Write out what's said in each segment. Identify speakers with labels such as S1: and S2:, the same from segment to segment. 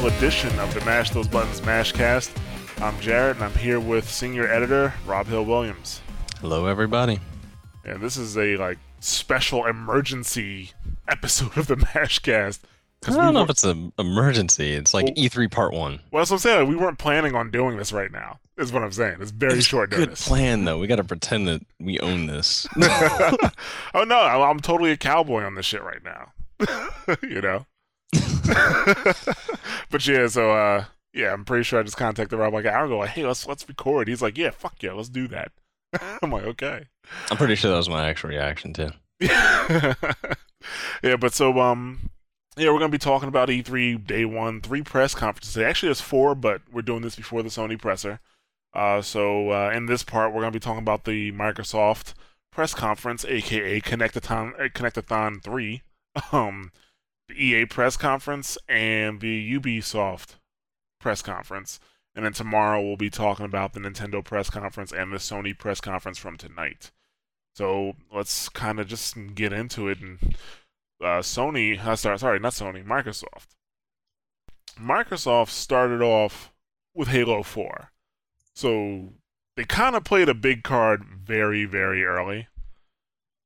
S1: special edition of the Mash Those Buttons Mashcast. I'm Jared, and I'm here with senior editor Rob Hill Williams.
S2: Hello, everybody.
S1: And this is a like special emergency episode of the Mashcast.
S2: I don't know if it's an emergency. It's like well, E3 Part One.
S1: Well, that's what I'm saying. We weren't planning on doing this right now. Is what I'm saying. It's very
S2: it's
S1: short
S2: good
S1: notice.
S2: Good plan though. We got to pretend that we own this.
S1: oh no, I'm totally a cowboy on this shit right now. you know. but yeah, so uh, yeah, I'm pretty sure I just contacted Rob like I don't go like, hey, let's let's record. He's like, yeah, fuck yeah, let's do that. I'm like, okay.
S2: I'm pretty sure that was my actual reaction too.
S1: yeah, but so um, yeah, we're gonna be talking about E3 day one, three press conferences. Actually, there's four, but we're doing this before the Sony presser. Uh, so uh, in this part, we're gonna be talking about the Microsoft press conference, aka Kinectathon, uh, Kinectathon three, um, EA press conference, and the Ubisoft press conference. And then tomorrow we'll be talking about the Nintendo press conference and the Sony press conference from tonight. So let's kind of just get into it. And uh, Sony, uh, sorry, sorry, not Sony, Microsoft. Microsoft started off with Halo 4. So they kind of played a big card very, very early.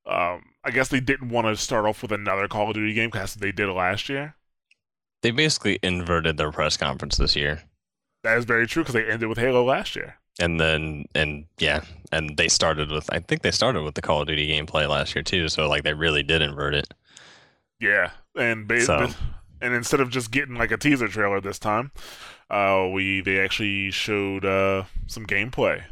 S1: Um, I guess they didn't want to start off with another Call of Duty game because they did last year.
S2: They basically inverted their press conference this year.
S1: That is very true because they ended with Halo last year.
S2: And then, and yeah, and they started with, I think they started with the Call of Duty gameplay last year too. So like they really did invert it.
S1: Yeah, and ba- so. and instead of just getting like a teaser trailer this time, uh, we they actually showed uh, some gameplay.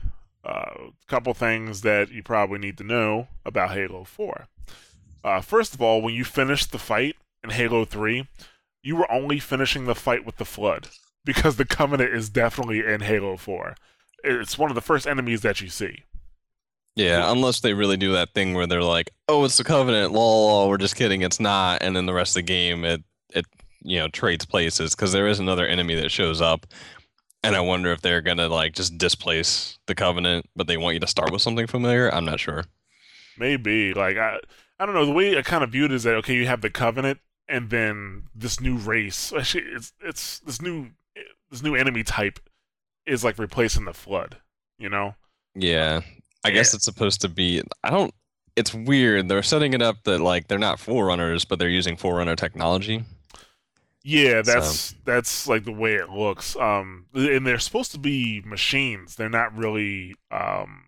S1: A uh, couple things that you probably need to know about Halo 4. Uh, first of all, when you finished the fight in Halo 3, you were only finishing the fight with the Flood because the Covenant is definitely in Halo 4. It's one of the first enemies that you see.
S2: Yeah, unless they really do that thing where they're like, "Oh, it's the Covenant." Lol, lol we're just kidding. It's not. And then the rest of the game, it it you know trades places because there is another enemy that shows up, and I wonder if they're gonna like just displace the Covenant, but they want you to start with something familiar. I'm not sure.
S1: Maybe like I I don't know. The way I kind of viewed it is that okay, you have the Covenant, and then this new race. Actually, it's it's this new this new enemy type is like replacing the Flood. You know.
S2: Yeah, I yeah. guess it's supposed to be. I don't. It's weird. They're setting it up that like they're not forerunners, but they're using forerunner technology.
S1: Yeah, that's so. that's like the way it looks. Um, and they're supposed to be machines. They're not really, um,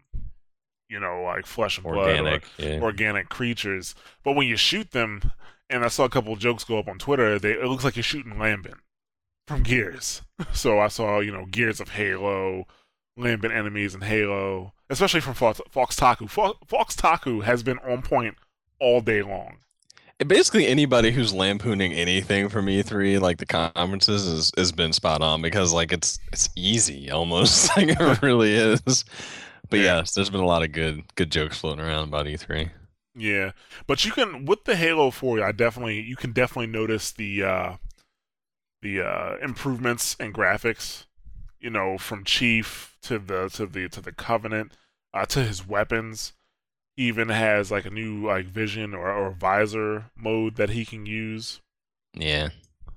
S1: you know, like flesh and
S2: organic,
S1: blood or
S2: yeah.
S1: organic creatures. But when you shoot them, and I saw a couple of jokes go up on Twitter, they it looks like you're shooting Lambent from Gears. so I saw, you know, Gears of Halo, Lambent enemies in Halo, especially from Fox, Fox Taku. Fox, Fox Taku has been on point all day long.
S2: Basically, anybody who's lampooning anything from E3, like the conferences, is has been spot on because like it's it's easy almost, like it really is. But yeah. yes, there's been a lot of good good jokes floating around about E3.
S1: Yeah, but you can with the Halo 4, I definitely you can definitely notice the uh the uh improvements in graphics you know, from Chief to the to the to the Covenant, uh, to his weapons. He even has like a new like vision or, or visor mode that he can use.
S2: Yeah.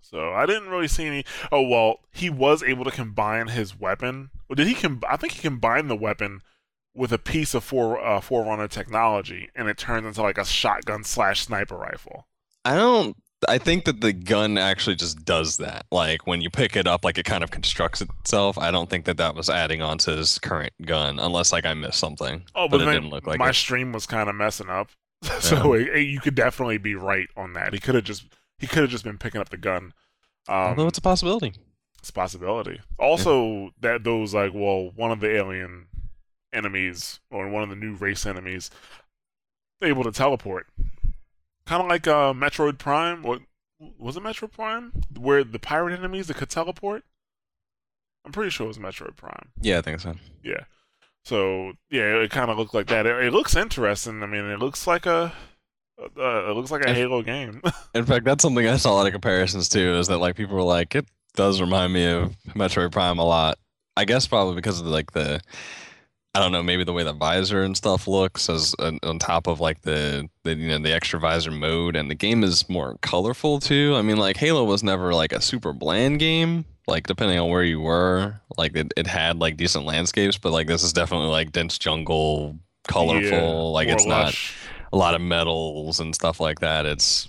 S1: So I didn't really see any. Oh well, he was able to combine his weapon. Or did he? Com- I think he combined the weapon with a piece of for uh, Forerunner technology, and it turns into like a shotgun slash sniper rifle.
S2: I don't I think that the gun actually just does that. Like when you pick it up, like it kind of constructs itself. I don't think that that was adding on to his current gun, unless like I missed something.
S1: Oh, but, but it didn't look like my it. stream was kind of messing up, so yeah. it, it, you could definitely be right on that. He could have just he could have just been picking up the gun.
S2: Um, Although it's a possibility.
S1: It's a possibility. Also, yeah. that those like well, one of the alien enemies or one of the new race enemies able to teleport kind of like uh, Metroid Prime. What was it? Metroid Prime, where the pirate enemies that could teleport. I'm pretty sure it was Metroid Prime.
S2: Yeah, I think so.
S1: Yeah. So yeah, it kind of looked like that. It, it, looks interesting. I mean, it looks like a. Uh, it looks like a Halo game.
S2: in fact, that's something I saw a lot of comparisons to. Is that like people were like, it does remind me of Metroid Prime a lot. I guess probably because of like the I don't know, maybe the way the visor and stuff looks as on, on top of like the, the you know the extra visor mode, and the game is more colorful too. I mean, like Halo was never like a super bland game. Like depending on where you were, like it, it had like decent landscapes, but like this is definitely like dense jungle, colorful.
S1: Yeah,
S2: like it's not a lot of metals and stuff like that. It's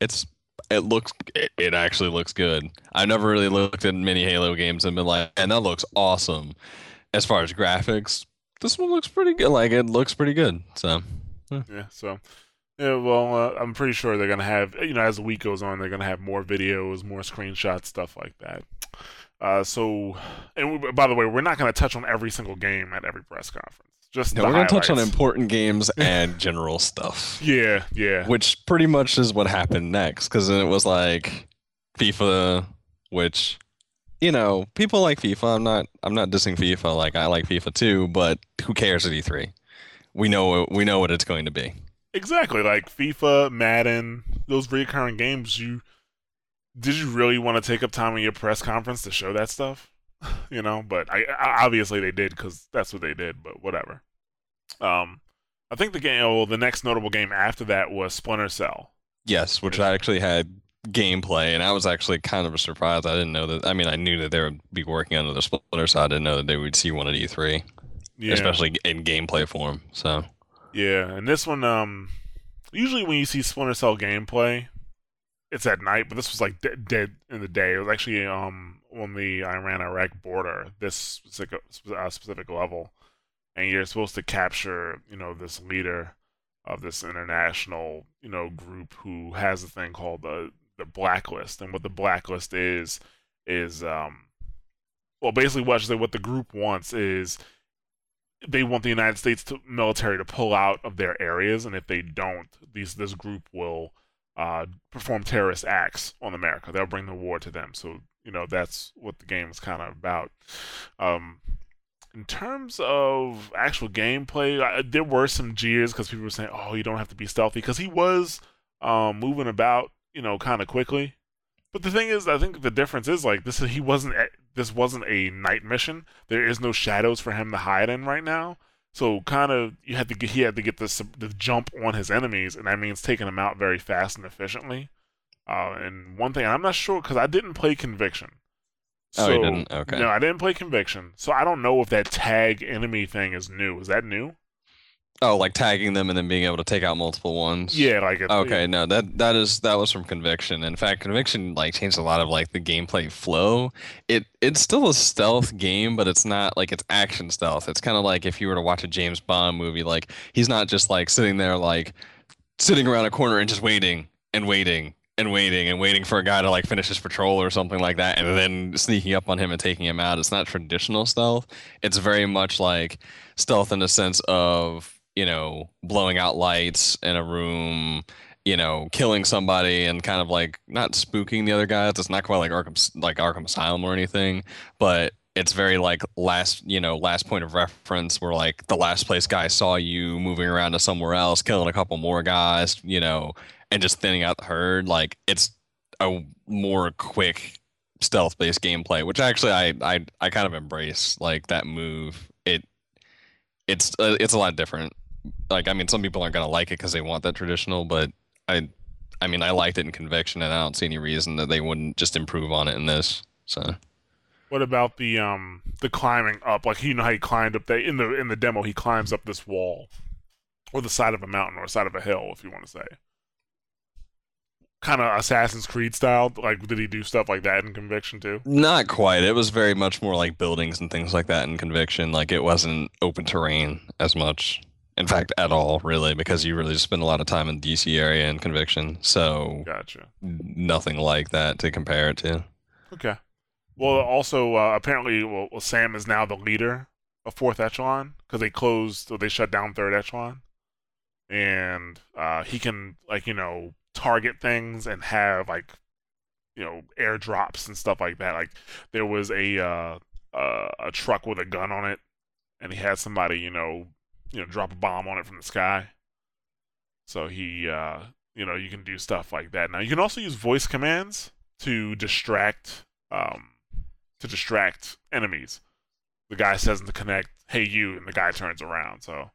S2: it's it looks it, it actually looks good. I've never really looked at many Halo games and been like, and that looks awesome. As far as graphics, this one looks pretty good. Like it looks pretty good. So
S1: Yeah, so yeah, well, uh, I'm pretty sure they're gonna have you know as the week goes on, they're gonna have more videos, more screenshots, stuff like that. Uh, so, and we, by the way, we're not gonna touch on every single game at every press conference. Just
S2: no, we're gonna touch on important games and general stuff,
S1: Yeah, yeah,
S2: which pretty much is what happened next. Because it was like FIFA, which you know people like FIFA. I'm not I'm not dissing FIFA. Like I like FIFA too, but who cares at E3? We know we know what it's going to be.
S1: exactly. Like FIFA, Madden, those recurring games. You did you really want to take up time in your press conference to show that stuff? you know, but I, I obviously they did because that's what they did. But whatever. Um, I think the game. Well, the next notable game after that was Splinter Cell.
S2: Yes, which I actually had gameplay, and I was actually kind of surprised. I didn't know that. I mean, I knew that they would be working on the Splinter, so I didn't know that they would see one at E3,
S1: Yeah,
S2: especially in gameplay form. So
S1: yeah, and this one, um, usually when you see Splinter Cell gameplay, it's at night, but this was like de- dead in the day. It was actually um on the Iran-Iraq border, this specific uh, specific level, and you're supposed to capture, you know, this leader of this international, you know, group who has a thing called the the blacklist, and what the blacklist is is um, well, basically what what the group wants is they want the United States to, military to pull out of their areas, and if they don't, these this group will uh, perform terrorist acts on America. They'll bring the war to them. So you know that's what the game is kind of about. Um, in terms of actual gameplay, I, there were some jeers because people were saying, "Oh, you don't have to be stealthy," because he was um, moving about, you know, kind of quickly. But the thing is, I think the difference is like this. He wasn't. This wasn't a night mission. There is no shadows for him to hide in right now. So kind of you had to get, he had to get this the jump on his enemies, and that means taking them out very fast and efficiently. Uh, and one thing I'm not sure because I didn't play Conviction.
S2: Oh, you didn't? Okay.
S1: No, I didn't play Conviction, so I don't know if that tag enemy thing is new. Is that new?
S2: Oh, like tagging them and then being able to take out multiple ones.
S1: Yeah, like
S2: Okay, no, that that is that was from Conviction. In fact, Conviction like changed a lot of like the gameplay flow. It it's still a stealth game, but it's not like it's action stealth. It's kind of like if you were to watch a James Bond movie, like he's not just like sitting there like sitting around a corner and just waiting and waiting and waiting and waiting for a guy to like finish his patrol or something like that and then sneaking up on him and taking him out. It's not traditional stealth. It's very much like stealth in the sense of, you know, blowing out lights in a room, you know, killing somebody and kind of like not spooking the other guys. It's not quite like Arkham like Arkham Asylum or anything, but it's very like last, you know, last point of reference where like the last place guy saw you moving around to somewhere else, killing a couple more guys, you know, and just thinning out the herd. Like it's a more quick stealth based gameplay, which actually I, I I kind of embrace like that move. It it's uh, it's a lot different. Like I mean, some people aren't gonna like it because they want that traditional, but I I mean I liked it in Conviction, and I don't see any reason that they wouldn't just improve on it in this. So
S1: What about the um the climbing up? Like you know how he climbed up there in the in the demo, he climbs up this wall, or the side of a mountain, or side of a hill, if you want to say. Kind of Assassin's Creed style. Like, did he do stuff like that in Conviction too?
S2: not quite. It was very much more like buildings and things like that in Conviction. Like it wasn't open terrain as much. In fact, at all, really, because you really spend a lot of time in DC area and Conviction. So
S1: Gotcha.
S2: nothing like that to compare it to.
S1: Okay. Well, also uh, apparently, well, well, Sam is now the leader of Fourth Echelon because they closed, or they shut down Third Echelon, and uh, he can like you know target things and have like you know airdrops and stuff like that. Like there was a uh, uh, a truck with a gun on it, and he had somebody you know you know drop a bomb on it from the sky. So he uh, you know you can do stuff like that. Now you can also use voice commands to distract um, to distract enemies. the guy says in the Kinect, "Hey you," and the guy turns around. So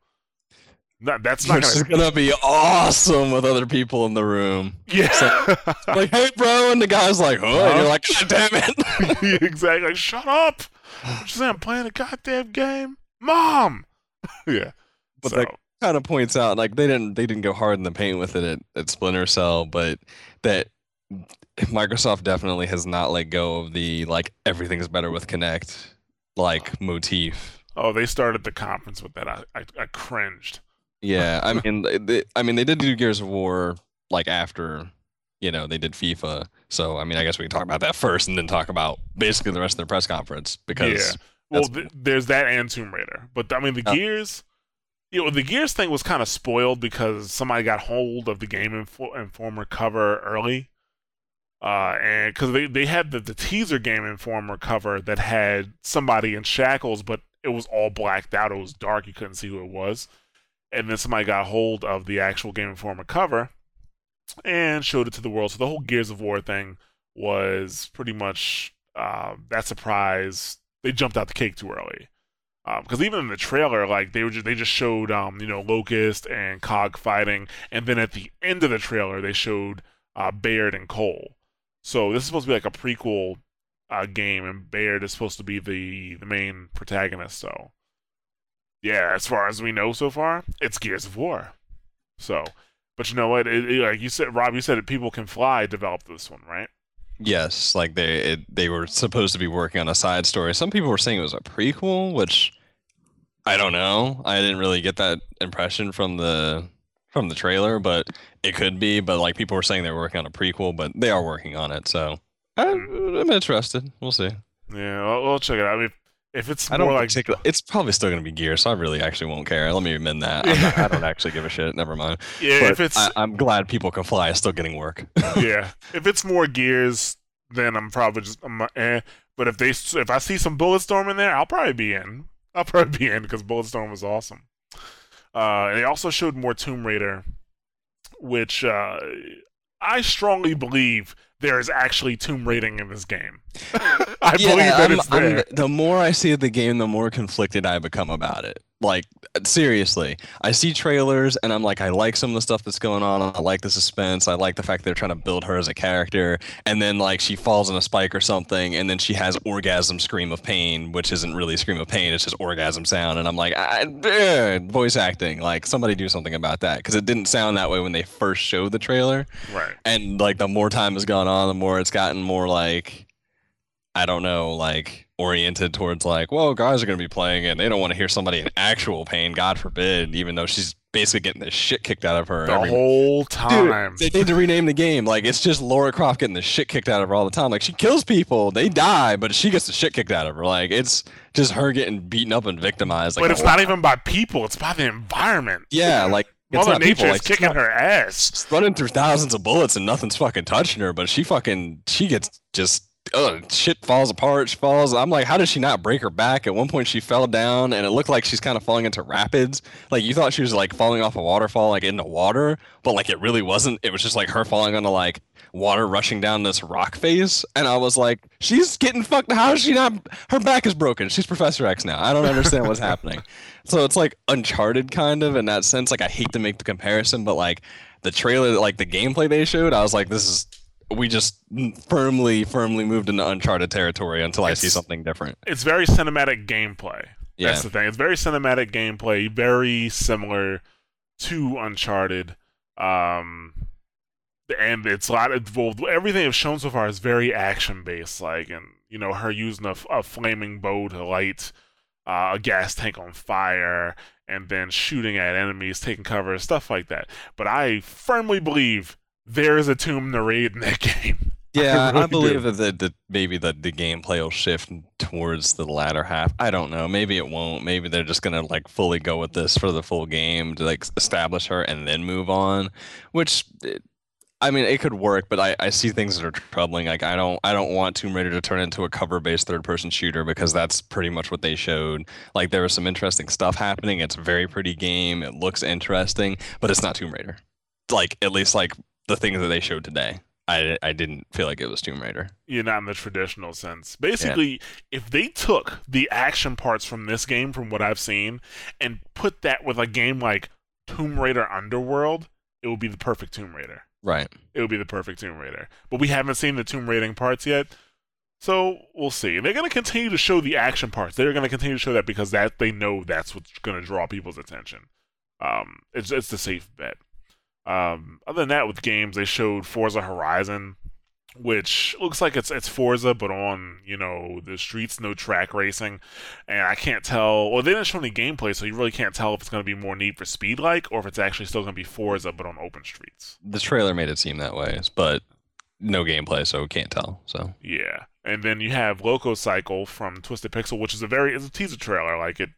S1: that, that's not
S2: It's
S1: gonna,
S2: gonna be awesome with other people in the room.
S1: yeah.
S2: Like, hey, bro, and the guy's like, oh, and you're like, God damn it.
S1: exactly. Like, Shut up! I'm just saying, I'm playing a goddamn game, mom. yeah.
S2: But
S1: so,
S2: that kind of points out, like, they didn't they didn't go hard in the paint with it at, at Splinter Cell, but that Microsoft definitely has not let go of the like everything's better with Kinect like uh. motif.
S1: oh, they started the conference with that. I, I, I cringed.
S2: Yeah, I mean, they, I mean, they did do Gears of War like after, you know, they did FIFA. So I mean, I guess we can talk about that first, and then talk about basically the rest of their press conference because
S1: Yeah. Well, th- there's that and Tomb Raider, but I mean the
S2: Oh.
S1: Gears. You know, the Gears thing was kind of spoiled because somebody got hold of the Game Info- Informer cover early, uh, and because they, they had the, the teaser Game Informer cover that had somebody in shackles, but it was all blacked out. It was dark. You couldn't see who it was. And then somebody got hold of the actual Game Informer cover and showed it to the world. So the whole Gears of War thing was pretty much uh, that surprise. They jumped out the cake too early. Because even in the trailer, like they were just, they just showed um, you know Locust and Cog fighting, and then at the end of the trailer they showed uh, Baird and Cole. So this is supposed to be like a prequel uh, game, and Baird is supposed to be the the main protagonist. So yeah, as far as we know so far, it's Gears of War. So, but you know what? It, it- like you said, Rob, you said that people can fly developed this one, right?
S2: Yes, like they it, they were supposed to be working on a side story. Some people were saying it was a prequel, which I don't know. I didn't really get that impression from the from the trailer, but it could be. But like people were saying they were working on a prequel, but they are working on it. So I, hmm. I'm interested. We'll see.
S1: Yeah, I'll, I'll check it out. I mean, if it's
S2: I
S1: more
S2: don't
S1: like
S2: particular. It's probably still going to be gear, so I really actually won't care. Let me amend that. Not, I don't actually give a shit. Never mind.
S1: yeah,
S2: But
S1: if it's
S2: I, I'm glad people can fly. It's still getting work.
S1: yeah, if it's more gears, then I'm probably just I'm, eh. But if they if I see some Bulletstorm in there, I'll probably be in. I'll probably be in because Bulletstorm was awesome. Uh, they also showed more Tomb Raider, which uh, I strongly believe there is actually tomb raiding in this game. I believe that
S2: I'm-
S1: it's
S2: I'm-
S1: there.
S2: the more I see of the game, the more conflicted I become about it. Like seriously, I see trailers and I'm like, I like some of the stuff that's going on. I like the suspense. I like the fact they're trying to build her as a character. And then like she falls on a spike or something, and then she has orgasm scream of pain, which isn't really scream of pain. It's just orgasm sound. And I'm like, I, eh, voice acting. Like somebody do something about that because it didn't sound that way when they first showed the trailer
S1: right.
S2: and like the more time has gone on the more it's gotten more like i don't know like oriented towards like well guys are going to be playing it and they don't want to hear somebody in actual pain god forbid even though she's basically getting the shit kicked out of her
S1: The
S2: every-
S1: whole time.
S2: Dude, they need to rename the game. Like it's just Lara Croft getting the shit kicked out of her all the time. Like she kills people, they die, but she gets the shit kicked out of her. Like it's just her getting beaten up and victimized. Like
S1: but it's not even by people; it's by the environment.
S2: Yeah, like it's
S1: Mother
S2: people.
S1: Nature
S2: Like
S1: is
S2: she's
S1: kicking
S2: not-
S1: her ass.
S2: she's running through thousands of bullets and nothing's fucking touching her, but she fucking she gets just uh, shit falls apart. She falls. I'm like, how did she not break her back? At one point, she fell down, and it looked like she's kind of falling into rapids. Like you thought she was like falling off a waterfall, like into water, but like it really wasn't. It was just like her falling onto like water rushing down this rock face, and I was like, she's getting fucked. How is she not? Her back is broken. She's Professor X now. I don't understand what's happening. So it's like Uncharted kind of in that sense. Like I hate to make the comparison, but like the trailer, like the gameplay they showed, I was like, this is we just firmly, firmly moved into Uncharted territory until I see something different.
S1: It's very cinematic gameplay.
S2: Yeah,
S1: That's the thing. It's very cinematic gameplay, very similar to Uncharted. Um, and it's a lot of well, everything they've shown so far is very action based. Like, and you know, her using a, a flaming bow to light uh, a gas tank on fire, and then shooting at enemies, taking cover, stuff like that. But I firmly believe there is a tomb to raid in that game.
S2: yeah, I,
S1: really
S2: believe
S1: do.
S2: that the, the maybe the, the gameplay will shift towards the latter half. I don't know. Maybe it won't. Maybe they're just gonna like fully go with this for the full game to like establish her and then move on, which. It, I mean, it could work, but I, I see things that are troubling. Like I don't I don't want Tomb Raider to turn into a cover-based third-person shooter because that's pretty much what they showed. Like there was some interesting stuff happening. It's a very pretty game. It looks interesting, but it's not Tomb Raider. Like at least like the things that they showed today. I I didn't feel like it was Tomb Raider.
S1: Yeah, not in the traditional sense. Basically, yeah. if they took the action parts from this game, from what I've seen, and put that with a game like Tomb Raider Underworld, it would be the perfect Tomb Raider.
S2: Right.
S1: It would be the perfect Tomb Raider. But we haven't seen the Tomb Raiding parts yet. So we'll see. And They're going to continue to show the action parts. They're going to continue to show that because that they know that's what's going to draw people's attention. Um, it's it's the safe bet. Um, other than that, with games, they showed Forza Horizon, which looks like it's it's Forza, but on you know the streets, no track racing, and I can't tell. Well, they didn't show any gameplay, so you really can't tell if it's going to be more Need for Speed like, or if it's actually still going to be Forza, but on open streets.
S2: The trailer made it seem that way, but no gameplay, so can't tell. So
S1: yeah, and then you have LocoCycle from Twisted Pixel, which is a very it's a teaser trailer. Like it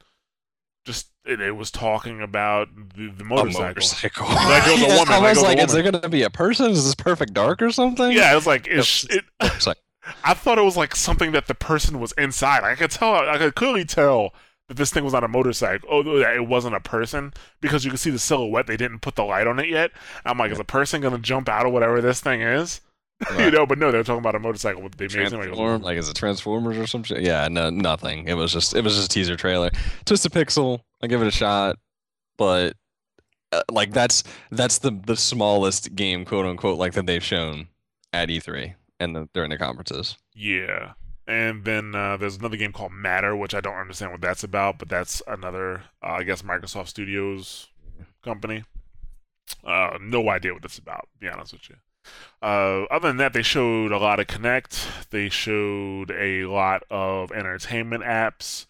S1: just it, it was talking about the, the motorcycle. A motorcycle.
S2: like it was a woman. I was like, is there gonna be a person? Is this Perfect Dark or something?
S1: Yeah, it was like it's, it. like, I thought it was like something that the person was inside. I could tell. I could clearly tell that this thing was on a motorcycle. Oh, that it wasn't a person because you can see the silhouette. They didn't put the light on it yet. I'm like, is a person gonna jump out of whatever this thing is? Right. you know, but no, they're talking about a motorcycle with the
S2: Transform, like, is it Transformers or some shit? Yeah, no, nothing. It was just it was just a teaser trailer. Just a Pixel, I give it a shot, but uh, like that's that's the the smallest game, quote unquote, like that they've shown at E3 and the, during the conferences.
S1: Yeah, and then uh, there's another game called Matter, which I don't understand what that's about, but that's another, uh, I guess, Microsoft Studios company. Uh, no idea what that's about. be honest with you. Uh, other than that, they showed a lot of Kinect. They showed a lot of entertainment apps,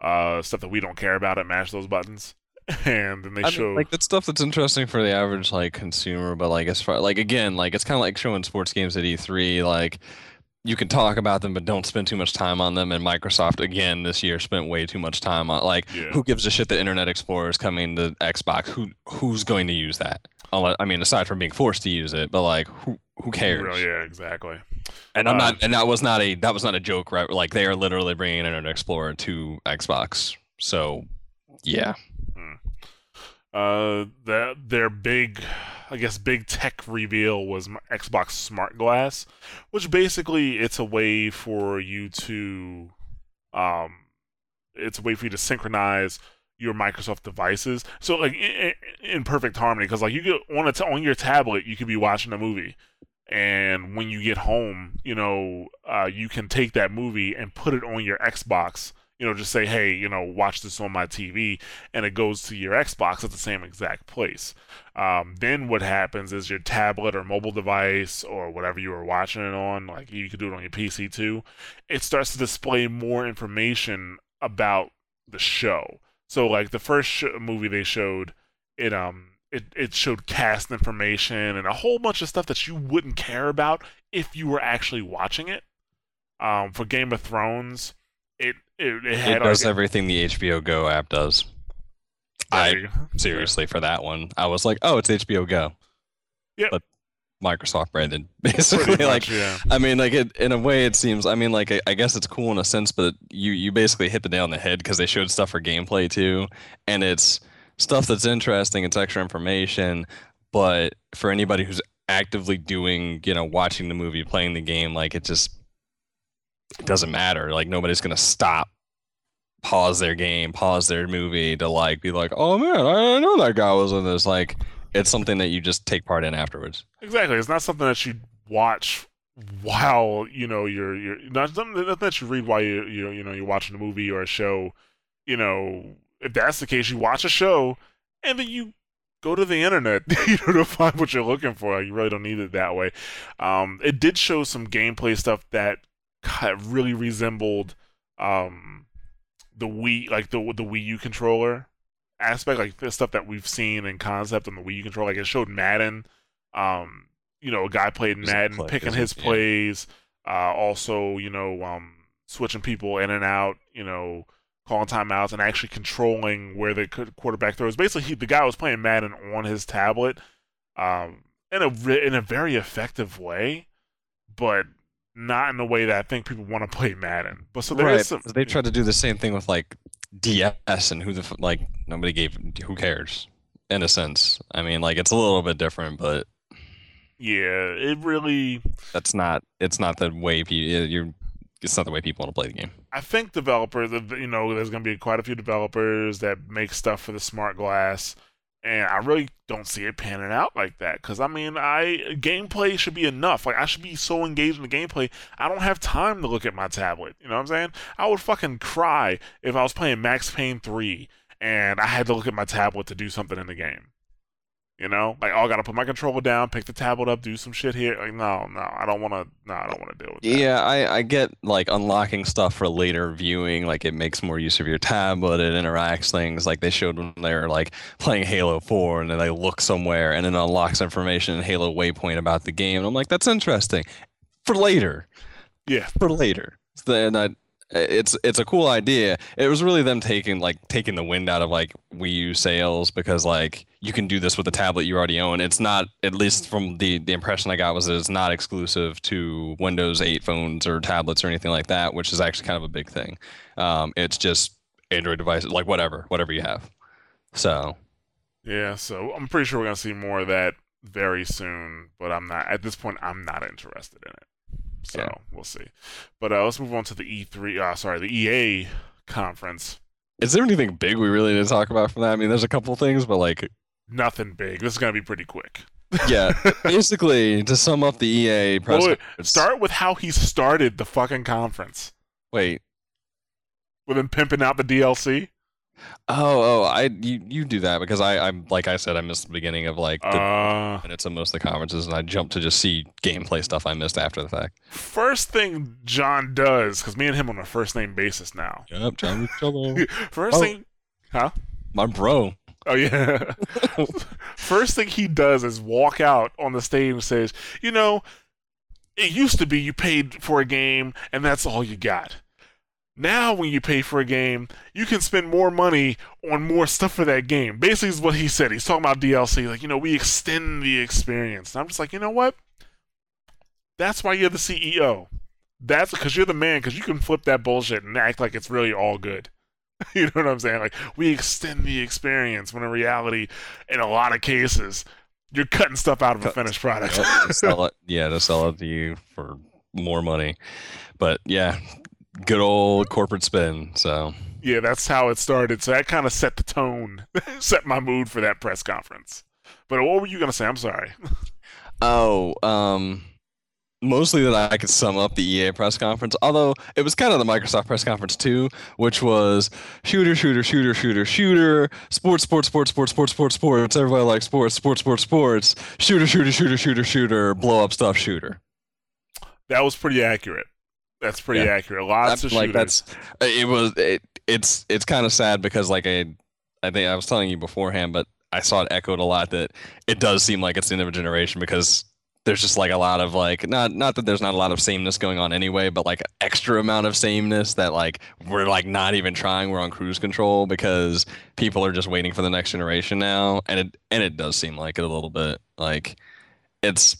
S1: uh, stuff that we don't care about at Mash Those Buttons. And then they I showed
S2: mean, like that stuff that's interesting for the average like consumer, but like as far like again, like it's kind of like showing sports games at E3. Like you can talk about them, but don't spend too much time on them. And Microsoft again this year spent way too much time on like yeah. who gives a shit that Internet Explorer is coming to Xbox? Who who's going to use that? I mean, aside from being forced to use it, but like who who cares?
S1: yeah, exactly.
S2: And I'm uh, not, and that was not a that was not a joke, right? Like they are literally bringing Internet Explorer to Xbox. So, yeah. Hmm.
S1: Uh, that their big I guess big tech reveal was Xbox Smart Glass, which basically it's a way for you to um it's a way for you to synchronize your Microsoft devices. So like in, in perfect harmony because like you get on a t- on your tablet you could be watching a movie and when you get home, you know, uh, you can take that movie and put it on your Xbox you know, just say, hey, you know, watch this on my TV, and it goes to your Xbox at the same exact place. Um, then what happens is your tablet or mobile device or whatever you were watching it on, like you could do it on your PC too, it starts to display more information about the show. So, like the first sh- movie they showed, it um it, it showed cast information and a whole bunch of stuff that you wouldn't care about if you were actually watching it. Um, for Game of Thrones, it it, it, had,
S2: it does like, everything the HBO Go app does. I seriously for that one, I was like, oh, it's HBO Go.
S1: Yeah.
S2: But Microsoft branded, basically. like, yeah. I mean, like it, in a way, it seems. I mean, like I, I guess it's cool in a sense, but you you basically hit the nail on the head because they showed stuff for gameplay too, and it's stuff that's interesting. It's extra information, but for anybody who's actively doing, you know, watching the movie, playing the game, like it just it doesn't matter. Like nobody's gonna stop, pause their game, pause their movie to like be like, oh man, I know that guy was in this. Like it's something that you just take part in afterwards.
S1: Exactly. It's not something that you watch while you know you're you're not something that you read while you you you know you're watching a movie or a show. You know, if that's the case, you watch a show and then you go to the internet you know to find what you're looking for. You really don't need it that way. Um, it did show some gameplay stuff that really resembled um, the Wii, like the the Wii U controller aspect, like the stuff that we've seen in concept on the Wii U controller. Like it showed Madden, um, you know, a guy played Madden, play, picking his plays. Uh, also, you know, um, switching people in and out. You know, calling timeouts and actually controlling where the quarterback throws. Basically, he, the guy was playing Madden on his tablet, um, in a in a very effective way. But not in the way that I think people want to play Madden. But so there right. some,
S2: they tried to do the same thing with like DS and who the like nobody gave who cares in a sense. I mean, like it's a little bit different, but
S1: Yeah, it really.
S2: That's not. It's not the way people. You're. It's not the way people want to play the game.
S1: I think developers, you know, there's going to be quite a few developers that make stuff for the smart glass, and I really don't see it panning out like that. Because I mean, I gameplay should be enough. Like I should be so engaged in the gameplay, I don't have time to look at my tablet. You know what I'm saying? I would fucking cry if I was playing Max Payne 3 and I had to look at my tablet to do something in the game. You know, like oh, I gotta put my controller down, pick the tablet up, do some shit here. Like, no, no, I don't want to. No, I don't want to deal with that.
S2: Yeah, I, I get like unlocking stuff for later viewing. Like it makes more use of your tablet. It interacts things. Like they showed when they were like playing Halo Four, and then they look somewhere, and then unlocks information in Halo Waypoint about the game. And I'm like, that's interesting for later.
S1: Yeah,
S2: for later. Then I it's it's a cool idea. It was really them taking like taking the wind out of like Wii U sales because like you can do this with a tablet you already own. It's not at least from the the impression I got was that it's not exclusive to Windows 8 phones or tablets or anything like that, which is actually kind of a big thing. Um, it's just Android devices, like whatever, whatever you have. So
S1: yeah, so I'm pretty sure we're gonna see more of that very soon, but I'm not at this point. I'm not interested in it. So yeah. we'll see. But uh, let's move on to the E3. Uh, sorry, the EA conference.
S2: Is there anything big we really need to talk about from that? I mean, there's a couple things, but like
S1: nothing big. This is gonna be pretty quick.
S2: yeah, basically, to sum up the EA press. Well,
S1: wait, start with how he started the fucking conference.
S2: Wait,
S1: with him pimping out the DLC.
S2: Oh, oh, I you you do that because I I'm like I said I missed the beginning of like the uh, minutes of most of the conferences and I jumped to just see gameplay stuff I missed after the fact.
S1: First thing John does because me and him on a first name basis now.
S2: Yep, John
S1: first oh, thing, huh?
S2: My bro.
S1: Oh yeah. first thing he does is walk out on the stage and says, "You know, it used to be you paid for a game and that's all you got." Now, when you pay for a game, you can spend more money on more stuff for that game. Basically, is what he said. He's talking about DLC. Like, you know, we extend the experience. And I'm just like, you know what? That's why you're the CEO. That's because you're the man, because you can flip that bullshit and act like it's really all good. you know what I'm saying? Like, we extend the experience when in reality, in a lot of cases, you're cutting stuff out of a finished product.
S2: to sell it, yeah, to sell it to you for more money. But yeah, good old corporate spin. So
S1: yeah, that's how it started. So that kind of set the tone, set my mood for that press conference. But what were you gonna say? I'm sorry.
S2: oh, um, mostly that I could sum up the EA press conference. Although it was kind of the Microsoft press conference too, which was shooter, shooter, shooter, shooter, shooter, sports, sports, sports, sports, sports, sports, sports. Everybody likes sports, sports, sports, sports. Shooter, shooter, shooter, shooter, shooter. Blow up stuff, shooter.
S1: That was pretty accurate. That's pretty yeah. accurate. Lots of like
S2: shooters. that's it was it, it's it's kind of sad because like I I think I was telling you beforehand, but I saw it echoed a lot that it does seem like it's the end of a generation because there's just like a lot of like not not that there's not a lot of sameness going on anyway, but like extra amount of sameness that like we're like not even trying. We're on cruise control because people are just waiting for the next generation now, and it and it does seem like it a little bit like it's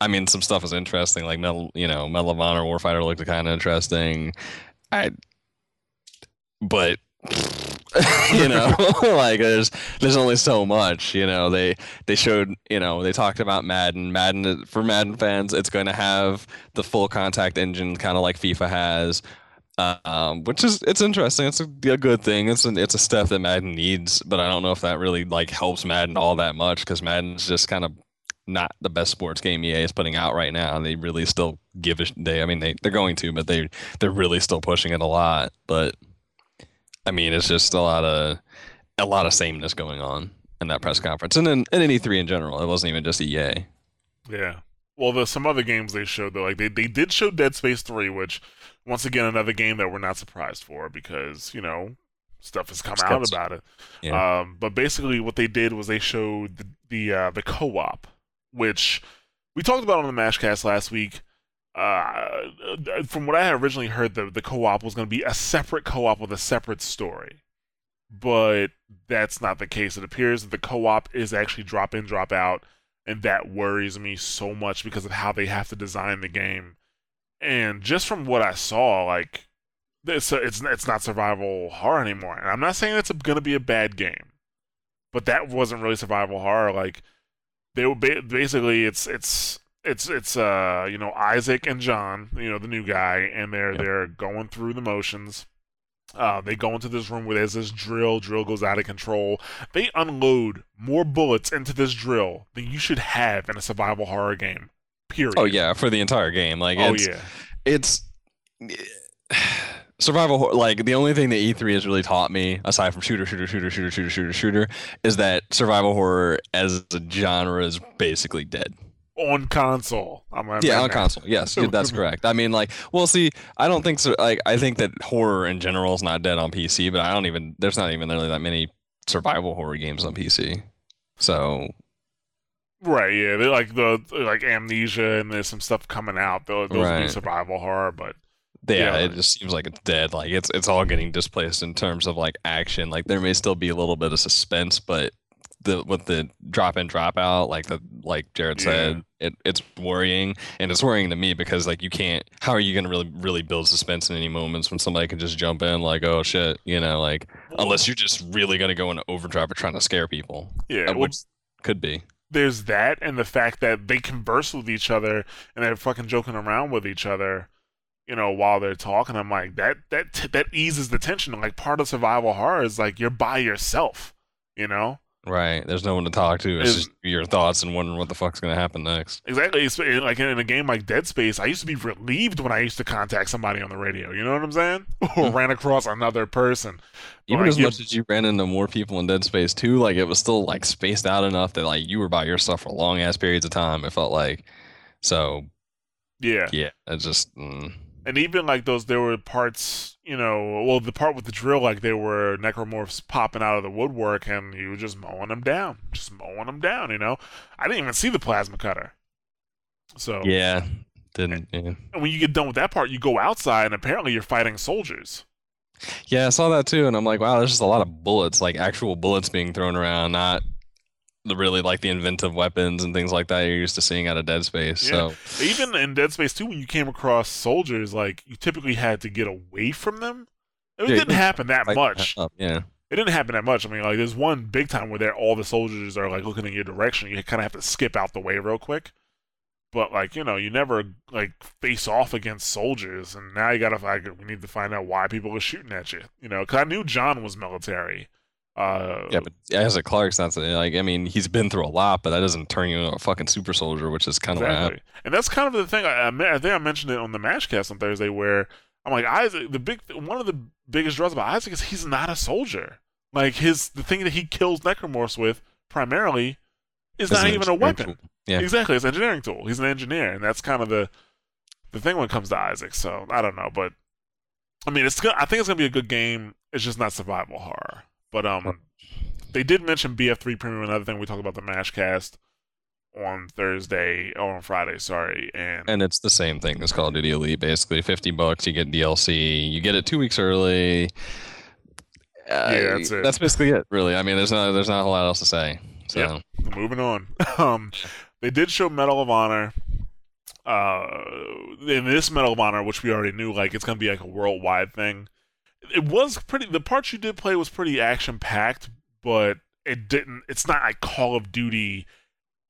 S2: I mean, some stuff is interesting, like Medal, you know, Medal of Honor Warfighter looked kind of interesting. I, but you know, like there's there's only so much. You know, they they showed, you know, they talked about Madden. Madden for Madden fans, it's going to have the full contact engine, kind of like FIFA has. Um, which is it's interesting. It's a, a good thing. It's an, it's a step that Madden needs, but I don't know if that really like helps Madden all that much because Madden's just kind of not the best sports game EA is putting out right now. They really still give a they. I mean, they they're going to, but they they're really still pushing it a lot. But I mean, it's just a lot of a lot of sameness going on in that press conference, and then in E3 in general. It wasn't even just EA.
S1: Yeah. Well, there's some other games they showed though. Like they they did show Dead Space three, which once again another game that we're not surprised for because you know stuff has come out about it. Yeah. Um, but basically, what they did was they showed the the, uh, the co-op which we talked about on the Mashcast last week. Uh, from what I had originally heard, the the co-op was going to be a separate co-op with a separate story, but that's not the case. It appears that the co-op is actually drop in, drop out, and that worries me so much because of how they have to design the game. And just from what I saw, like it's it's it's not survival horror anymore. And I'm not saying it's going to be a bad game, but that wasn't really survival horror. Like they were ba- basically it's it's it's it's uh you know Isaac and John, you know the new guy, and they're
S2: Yep.
S1: they're going through the motions. Uh, they go into this room where there's this drill. Drill goes out of control. They unload more bullets into this drill than you should have in a survival horror game. Period.
S2: Oh yeah, for the entire game. Like
S1: Oh
S2: it's
S1: yeah.
S2: it's survival like the only thing that E3 has really taught me aside from shooter shooter shooter shooter shooter shooter shooter is that survival horror as a genre is basically dead.
S1: On console. I'm
S2: Yeah, on
S1: that.
S2: console. Yes, that's correct. I mean, like, well, see, I don't think so. Like, I think that horror in general is not dead on PC, but I don't even. There's not even really that many survival horror games on PC. So
S1: Right, yeah, they're like the like amnesia and there's some stuff coming out. Those, those would be survival horror, but
S2: yeah,
S1: Yeah.
S2: it just seems like it's dead. Like it's it's all getting displaced in terms of like action. Like there may still be a little bit of suspense, but the with the drop in drop out, like the like Jared said, it it's worrying, and it's worrying to me because like you can't. How are you gonna really really build suspense in any moments when somebody can just jump in like oh shit, you know, like unless you're just really gonna go into overdrive or trying to scare people,
S1: yeah,
S2: uh,
S1: well,
S2: which could be.
S1: there's that and the fact that they converse with each other and they're fucking joking around with each other, you know, while they're talking. I'm like that that that eases the tension. Like part of survival horror is like you're by yourself, you know.
S2: Right. There's no one to talk to. It's
S1: Is-
S2: just your thoughts and wondering what the fuck's gonna happen next.
S1: Exactly. It's, like in a game like Dead Space, I used to be relieved when I used to contact somebody on the radio. You know what I'm saying? Or ran across another person.
S2: Even
S1: Like,
S2: as much as you ran into more people in Dead Space too, like it was still like spaced out enough that like you were by yourself for long ass periods of time. It felt like so.
S1: Yeah.
S2: Yeah, it just mm,
S1: And even like those, there were parts, you know, well, the part with the drill, like there were necromorphs popping out of the woodwork, and you were just mowing them down, just mowing them down. You know, I didn't even see the plasma cutter. So
S2: yeah, didn't yeah.
S1: and when you get done with that part, you go outside, and apparently you're fighting soldiers.
S2: yeah. I saw that too, and I'm like, wow, there's just a lot of bullets, like actual bullets being thrown around, not the really like the inventive weapons and things like that you're used to seeing out of Dead Space.
S1: Yeah.
S2: So
S1: Even in Dead Space 2, when you came across soldiers, like you typically had to get away from them. It
S2: Yeah,
S1: didn't happen that
S2: like,
S1: much.
S2: uh, yeah,
S1: It didn't happen that much. I mean, like there's one big time where they're all the soldiers are like looking in your direction. You kind of have to skip out the way real quick. But like you know, you never like face off against soldiers, and now you gotta like we need to find out why people are shooting at you. You know, because I knew John was military. Uh,
S2: yeah. But Isaac Clarke's not like I mean he's been through a lot, but that doesn't turn you into a fucking super soldier, which is kind of
S1: Exactly. And that's kind of the thing. I, I, I think I mentioned it on the Mashcast on Thursday, where I'm like, Isaac. The big, one of the biggest draws about Isaac is he's not a soldier. Like his, the thing that he kills necromorphs with primarily is not even a weapon.
S2: Yeah.
S1: Exactly, it's an engineering tool. He's an engineer, and that's kind of the the thing when it comes to Isaac. So I don't know, but I mean, it's I think it's gonna be a good game. It's just not survival horror. But um, they did mention BF3 Premium, another thing we talked about the Mashcast on Thursday or on Friday, sorry, and,
S2: And it's the same thing as Call of Duty Elite, basically. 50 bucks, you get DLC. You get it two weeks early. Uh,
S1: Yeah, that's it.
S2: That's basically it, really. I mean, there's not there's not a lot else to say. So,
S1: Yep. moving on. um, they did show Medal of Honor. Uh, in this Medal of Honor, which we already knew, like it's gonna be like a worldwide thing. It was pretty. The parts you did play was pretty action packed, but it didn't. It's not like Call of Duty.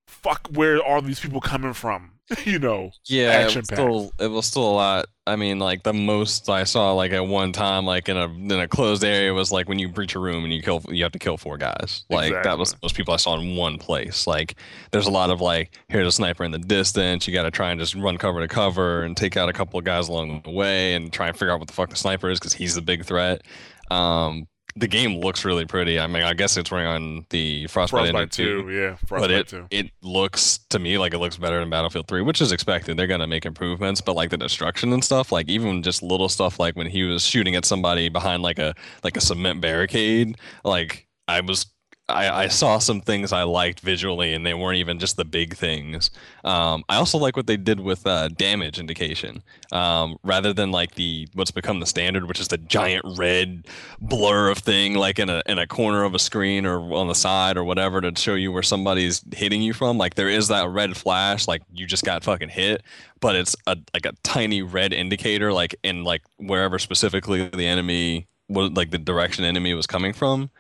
S1: Fuck, where are these people coming from? you know.
S2: yeah, it was, still, it was still a lot. I mean, like the most I saw, like at one time, like in a in a closed area, was like when you breach a room and you kill, you have to kill four guys. Like that was
S1: Exactly.
S2: most people I saw in one place. Like there's a lot of like here's a sniper in the distance. You got to try and just run cover to cover and take out a couple of guys along the way and try and figure out what the fuck the sniper is because he's the big threat. Um, the game looks really pretty. I mean, I guess it's running on the Frostbite,
S1: Frostbite
S2: Engine too
S1: two, yeah,
S2: but it
S1: two.
S2: it looks to me like it looks better than Battlefield 3, which is expected. They're gonna make improvements, but like the destruction and stuff, like even just little stuff like when he was shooting at somebody behind like a like a cement barricade, like I was I, I saw some things I liked visually, and they weren't even just the big things. Um, I also like what they did with uh, damage indication, um, rather than like the what's become the standard, which is the giant red blur of thing, like in a in a corner of a screen or on the side or whatever, to show you where somebody's hitting you from. Like there is that red flash, like you just got fucking hit, but it's a like a tiny red indicator, like in like wherever specifically the enemy was, like the direction enemy was coming from.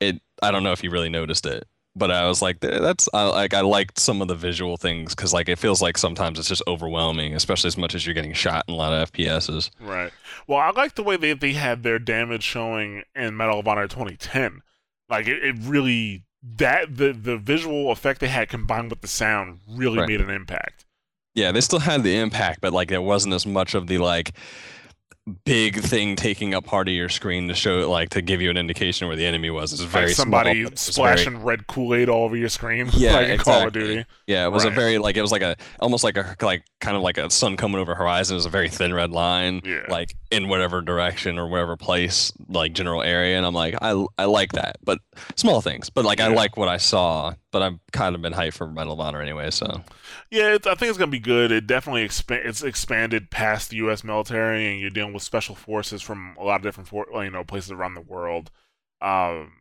S2: It I don't know if you really noticed it, but I was like, eh, that's I, like I liked some of the visual things because like it feels like sometimes it's just overwhelming, especially as much as you're getting shot in a lot of FPSs.
S1: Right. Well, I like the way they they had their damage showing in Medal of Honor 2010. Like it, it really that the the visual effect they had combined with the sound really
S2: Right.
S1: made an impact.
S2: Yeah, they still had the impact, but like there wasn't as much of the like big thing taking up part of your screen to show it like to give you an indication where the enemy was. It's very
S1: like somebody
S2: small, was very-
S1: splashing red Kool Aid all over your screen.
S2: Yeah,
S1: like in Call of
S2: exactly.
S1: Duty.
S2: Yeah, it was
S1: Right.
S2: a very like it was like a almost like a like kind of like a sun coming over horizon. It was a very thin red line,
S1: Yeah.
S2: like in whatever direction or whatever place, like general area. And I'm like, I I like that, but small things. But like I like what I saw. But I've kind of been hyped for Medal of Honor anyway. So
S1: Yeah, it's, I think it's gonna be good. It definitely expa- it's expanded past the U.S. military, and you're dealing with special forces from a lot of different for- you know places around the world. Um,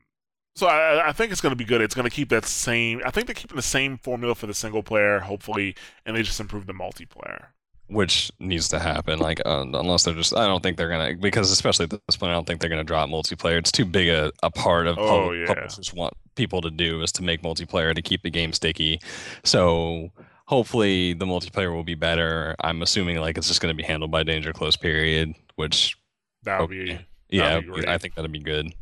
S1: so I, I think it's gonna be good. It's gonna keep that same. I think they're keeping the same formula for the single player, hopefully, and they just improve the multiplayer.
S2: which needs to happen. Like uh, unless they're just, I don't think they're gonna because especially at this point, I don't think they're gonna drop multiplayer. It's too big a, a part of
S1: Oh,
S2: what
S1: yeah.
S2: publishers want people to do is to make multiplayer to keep the game sticky. So hopefully the multiplayer will be better. I'm assuming like it's just gonna be handled by Danger Close period, which
S1: That would
S2: Okay.
S1: be
S2: yeah,
S1: be.
S2: I think that'd be good.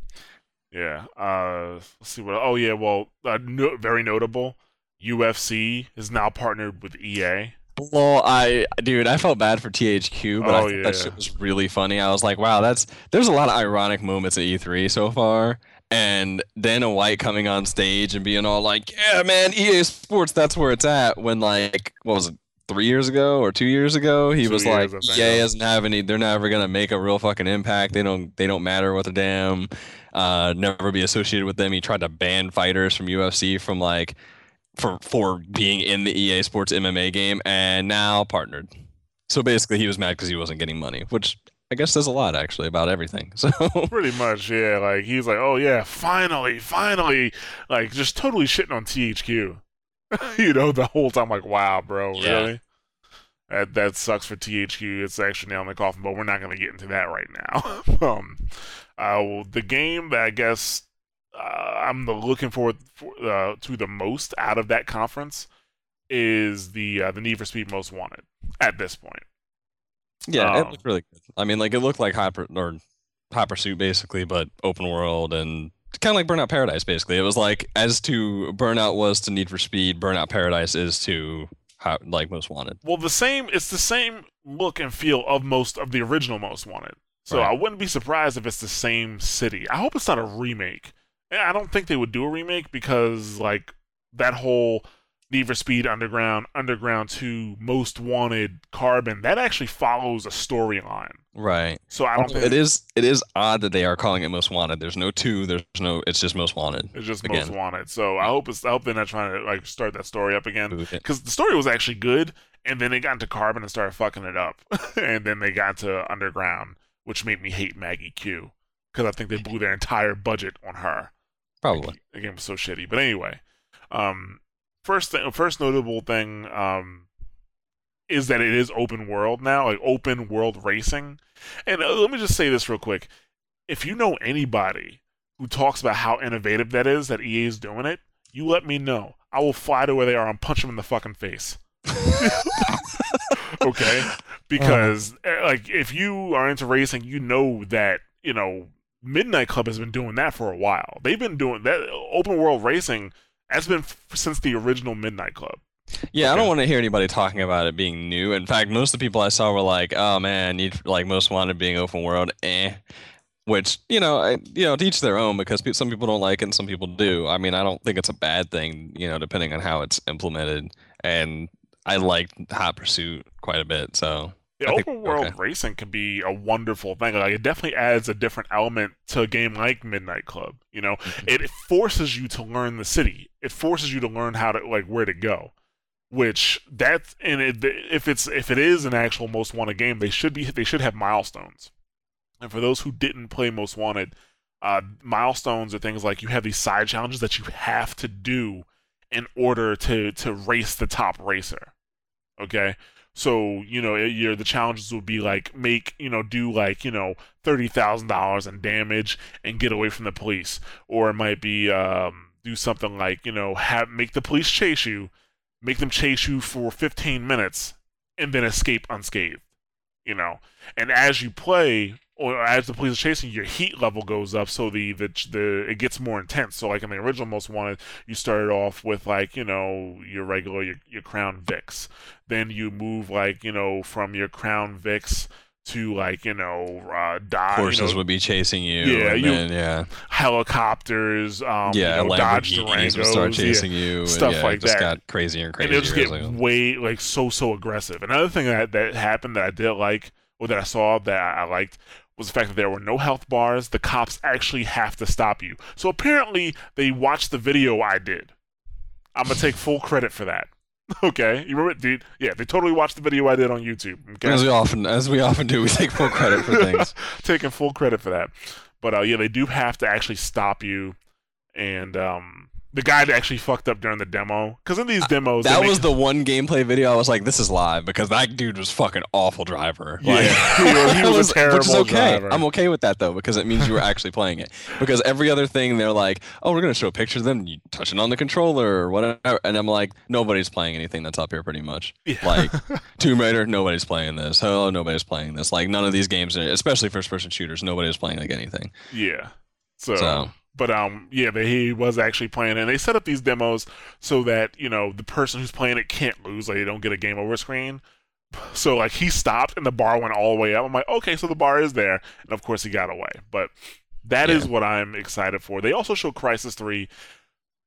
S1: yeah. Uh, let's see what. Oh yeah, well, uh, no, very notable. UFC is now partnered with EA.
S2: Well, I dude, I felt bad for THQ, but I
S1: Oh,
S2: thought that shit was really funny. I was like, wow, that's there's a lot of ironic moments at E3 so far. And Dana White coming on stage and being all like, "Yeah, man, EA Sports, that's where it's at." When like, what was it, three years ago or two years ago, he
S1: Two
S2: was
S1: years,
S2: like, "EA doesn't have any. They're never gonna make a real fucking impact. They don't. They don't matter what the damn. Uh, never be associated with them." He tried to ban fighters from UFC from like for for being in the EA Sports MMA game, and now partnered. So basically, he was mad because he wasn't getting money, which I guess says a lot actually about everything. So
S1: Pretty much, yeah. Like he's like, oh yeah, finally, finally, like just totally shitting on THQ. you know, the whole time, like, wow, bro,
S2: Yeah.
S1: really? That that sucks for THQ. It's actually nail in the coffin, but we're not gonna get into that right now. um, uh, well, the game that I guess uh, I'm the looking forward for, uh, to the most out of that conference is the uh, the Need for Speed Most Wanted at this point.
S2: yeah,
S1: Um,
S2: it looked really good. I mean, like it looked like hot or hot pursuit basically, but open world and kind of like Burnout Paradise. Basically, it was like as to Burnout was to Need for Speed, Burnout Paradise is to hot, like Most Wanted.
S1: Well, the same. It's the same look and feel of most of the original Most Wanted. So
S2: Right.
S1: I wouldn't be surprised if it's the same city. I hope it's not a remake. I don't think they would do a remake because like that whole Need for Speed Underground, Underground 2, Most Wanted, Carbon, that actually follows a storyline.
S2: Right.
S1: So I don't
S2: Also,
S1: think
S2: it is it is odd that they are calling it Most Wanted. There's no two. There's no. It's just Most Wanted.
S1: it's just
S2: again.
S1: Most Wanted. So I hope it's I hope they're not trying to like start that story up again. Because the story was actually good, and then they got into Carbon and started fucking it up, and then they got to Underground, which made me hate Maggie Q because I think they blew their entire budget on her.
S2: Probably.
S1: The game was so shitty. But anyway, um, first thing, first notable thing, um, is that it is open world now, like open world racing. And uh, let me just say this real quick: if you know anybody who talks about how innovative that is, that EA is doing it, you let me know. I will fly to where they are and punch them in the fucking face. okay because uh, like if you are into racing you know that you know midnight club has been doing that for a while they've been doing that open world racing has been f- since the original midnight club
S2: Yeah, I don't want to hear anybody talking about it being new. In fact, most of the people I saw were like, "Oh man, need like most wanted being open world." Eh. Which you know, I, you know, to each their own because some people don't like it and some people do. I mean, I don't think it's a bad thing, you know, depending on how it's implemented. And I liked Hot Pursuit quite a bit, so
S1: the
S2: I think-
S1: open world
S2: okay.
S1: racing can be a wonderful thing like it definitely adds a different element to a game like midnight club you know
S2: Mhm.
S1: it forces you to learn the city it forces you to learn how to like where to go which that's and it, if it's if it is an actual most wanted game they should be they should have milestones and for those who didn't play most wanted uh, milestones are things like you have these side challenges that you have to do in order to to race the top racer okay so you know it, your the challenges would be like make you know do like you know thirty thousand dollars in damage and get away from the police, or it might be um, do something like you know have make the police chase you, make them chase you for 15 minutes, and then escape unscathed. You know, and as you play, or as the police are chasing your heat level goes up, so the, the the it gets more intense. So like in the original Most Wanted, you started off with like you know your regular your, your Crown Vics, then you move like you know from your Crown Vics to like you know uh, Dodge.
S2: Horses
S1: you know,
S2: would be chasing you.
S1: Yeah,
S2: and
S1: you-
S2: then, yeah,
S1: helicopters. Um,
S2: yeah.
S1: you know, Dodge
S2: Lamborghinis would
S1: Durangos,
S2: start
S1: yeah.
S2: chasing you. and,
S1: stuff
S2: yeah,
S1: like
S2: it just
S1: that.
S2: got crazier and crazier and
S1: it'll just get
S2: like,
S1: way like so so aggressive. Another thing that that happened that I did like, or that I saw that I liked, was the fact that there were no health bars. The cops actually have to stop you. So apparently they watched the video I did. I'm gonna take full credit for that. Okay, you remember, dude? Yeah, they totally watched the video I did on YouTube. Okay,
S2: as we often as we often do, we take full credit for things.
S1: taking full credit for that. But uh, yeah, they do have to actually stop you. And um, the guy that actually fucked up during the demo, because in these demos, they
S2: That
S1: make-
S2: was the one gameplay video I was like, this is live because that dude was fucking awful driver.
S1: Yeah,
S2: Like,
S1: he was- he
S2: I
S1: was a
S2: Which is
S1: terrible
S2: okay.
S1: driver.
S2: I'm okay with that though because it means you were actually playing it. Because every other thing they're like, oh, we're gonna show pictures of them touching on the controller or whatever, and I'm like, nobody's playing anything that's up here pretty much.
S1: Yeah.
S2: Like Tomb Raider, nobody's playing this. Hello, nobody's playing this. Like none of these games, especially first-person shooters, nobody's playing like anything.
S1: yeah. So,
S2: So
S1: but um, yeah, but he was actually playing, and they set up these demos so that you know the person who's playing it can't lose, like they don't get a game over screen. So like he stopped and the bar went all the way up. I'm like, okay, so the bar is there, and of course he got away. But that is
S2: Yeah.
S1: what I'm excited for. They also show Crysis Three.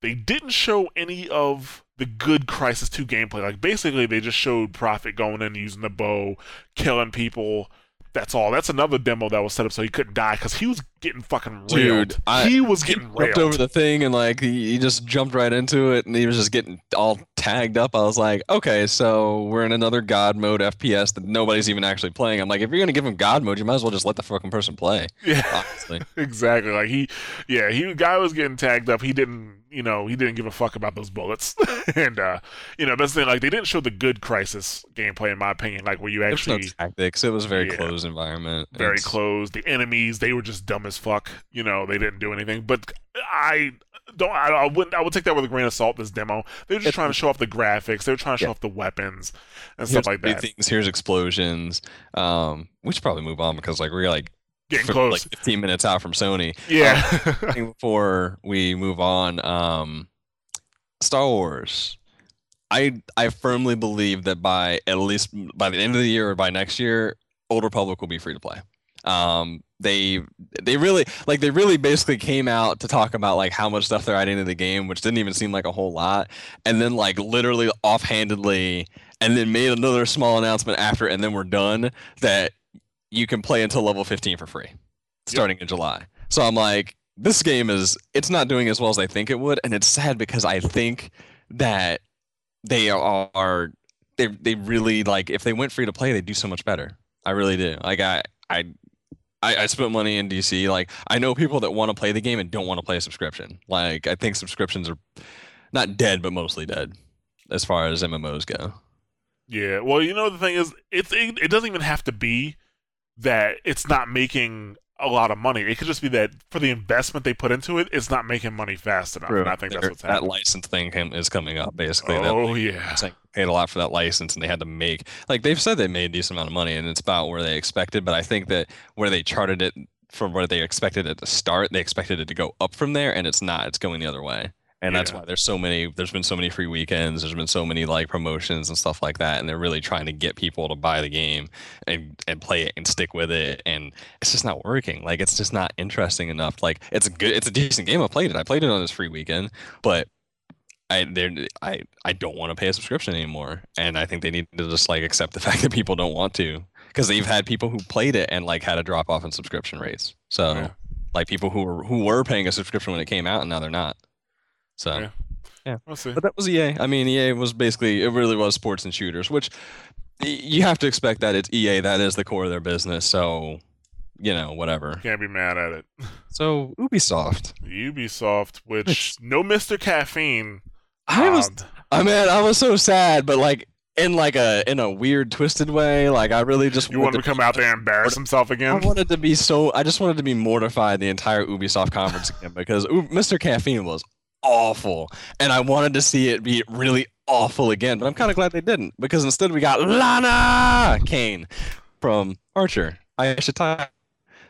S1: They didn't show any of the good Crysis 2 gameplay. Like basically they just showed Prophet going in using the bow, killing people. That's all. That's another demo that was set up so he couldn't die because he was getting fucking railed.
S2: Dude, I-
S1: he was getting
S2: jumped
S1: railed.
S2: over the thing and like he, he just jumped right into it and he was just getting all tagged up. I was like, okay, so we're in another God mode FPS that nobody's even actually playing. I'm like, if you're gonna give him God mode, you might as well just let the fucking person play.
S1: yeah.
S2: Honestly,
S1: exactly. Like he, yeah, he guy was getting tagged up. He didn't, you know, he didn't give a fuck about those bullets. and uh, you know, that's the thing. Like they didn't show the good Crysis gameplay, in my opinion. Like where you
S2: there's no
S1: actually
S2: tactics. It was a very
S1: Yeah.
S2: closed environment.
S1: very
S2: It's-
S1: close. The enemies, they were just dumb as fuck. You know, they didn't do anything. But I don't. I, I wouldn't. I would take that with a grain of salt. This demo, they were just
S2: It's-
S1: trying to show off the graphics. They were trying to show
S2: Yeah.
S1: off the weapons and
S2: Here's
S1: stuff like that.
S2: Things, here's explosions. Um, we should probably move on because like we're like,
S1: Getting close.
S2: like 15 minutes out from Sony.
S1: yeah.
S2: thing before we move on, um, Star Wars. I I firmly believe that by at least by the end of the year or by next year, Old Republic will be free to play. Um, they they really like they really basically came out to talk about like how much stuff they're adding to the game, which didn't even seem like a whole lot, and then like literally offhandedly, and then made another small announcement after, and then we're done that you can play until level 15 for free starting in July. So I'm like, this game is it's not doing as well as I think it would, and it's sad because I think that they are they they really like if they went free to play, they'd do so much better. I really do. Like I I I, I spent money in DC. Like I know people that want to play the game and don't want to play a subscription. Like I think subscriptions are not dead, but mostly dead as far as MMOs go.
S1: Yeah. Well, you know the thing is, it's it, it doesn't even have to be that it's not making a lot of money. It could just be that for the investment they put into it, it's not making money fast enough. And I think that's
S2: They're-
S1: what's happening.
S2: that license thing came, is coming up basically. that
S1: Oh yeah.
S2: It's like paid a lot for that license and they had to make like they've said they made a decent amount of money and it's about where they expected but i think that where they charted it from where they expected it to start they expected it to go up from there and it's not it's going the other way and that's
S1: Yeah.
S2: why there's so many there's been so many free weekends there's been so many like promotions and stuff like that and they're really trying to get people to buy the game and and play it and stick with it and it's just not working like it's just not interesting enough like it's a good it's a decent game i played it i played it on this free weekend but I there I I don't want to pay a subscription anymore, and I think they need to just like accept the fact that people don't want to, because they've had people who played it and like had a drop off in subscription rates. So
S1: Yeah.
S2: like people who were who were paying a subscription when it came out and now they're not. So
S1: Yeah. We'll see.
S2: but that was EA. I mean EA was basically it really was sports and shooters, which you have to expect that it's EA that is the core of their business. So you know whatever.
S1: Can't be mad at it.
S2: So Ubisoft.
S1: Ubisoft, which
S2: Which-
S1: no Mr. Caffeine.
S2: I was
S1: um,
S2: I mean, I was so sad, but like in like a in a weird twisted way. Like I really just
S1: you want
S2: wanted
S1: to come out there and embarrass himself again.
S2: I wanted to be so. I just wanted to be mortified the entire Ubisoft conference again because Mr. Caffeine was awful, and I wanted to see it be really awful again. But I'm kind of glad they didn't because instead we got Lana Kane from Archer. Aisha Tyler.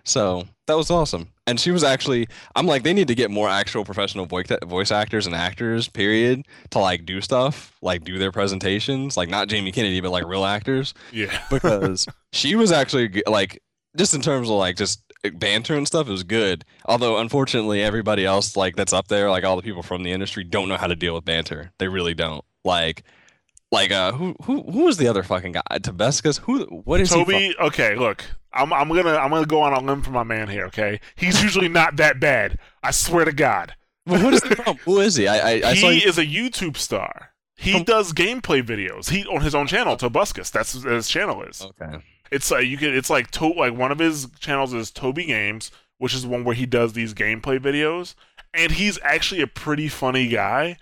S2: So that was awesome. And she was actually, I'm like, they need to get more actual professional voice voice actors and actors, period, to like do stuff, like do their presentations, like not Jamie Kennedy, but like real actors.
S1: Yeah.
S2: Because she was actually like, just in terms of like just banter and stuff, is good. Although unfortunately, everybody else like that's up there, like all the people from the industry, don't know how to deal with banter. They really don't. Like, like uh, who who who was the other fucking guy? Tobuscus? Who? What is
S1: Toby?
S2: he?
S1: okay, look, I'm I'm gonna I'm gonna go on a limb for my man here. Okay, he's usually not that bad. I swear to God.
S2: Well, what is he from? Who is he? I I, I
S1: he
S2: saw
S1: is a YouTube star. He does gameplay videos. He on his own channel, Tobuscus. That's what his channel is.
S2: Okay.
S1: It's like you can. It's like to, like one of his channels is Toby Games, which is one where he does these gameplay videos, and he's actually a pretty funny guy.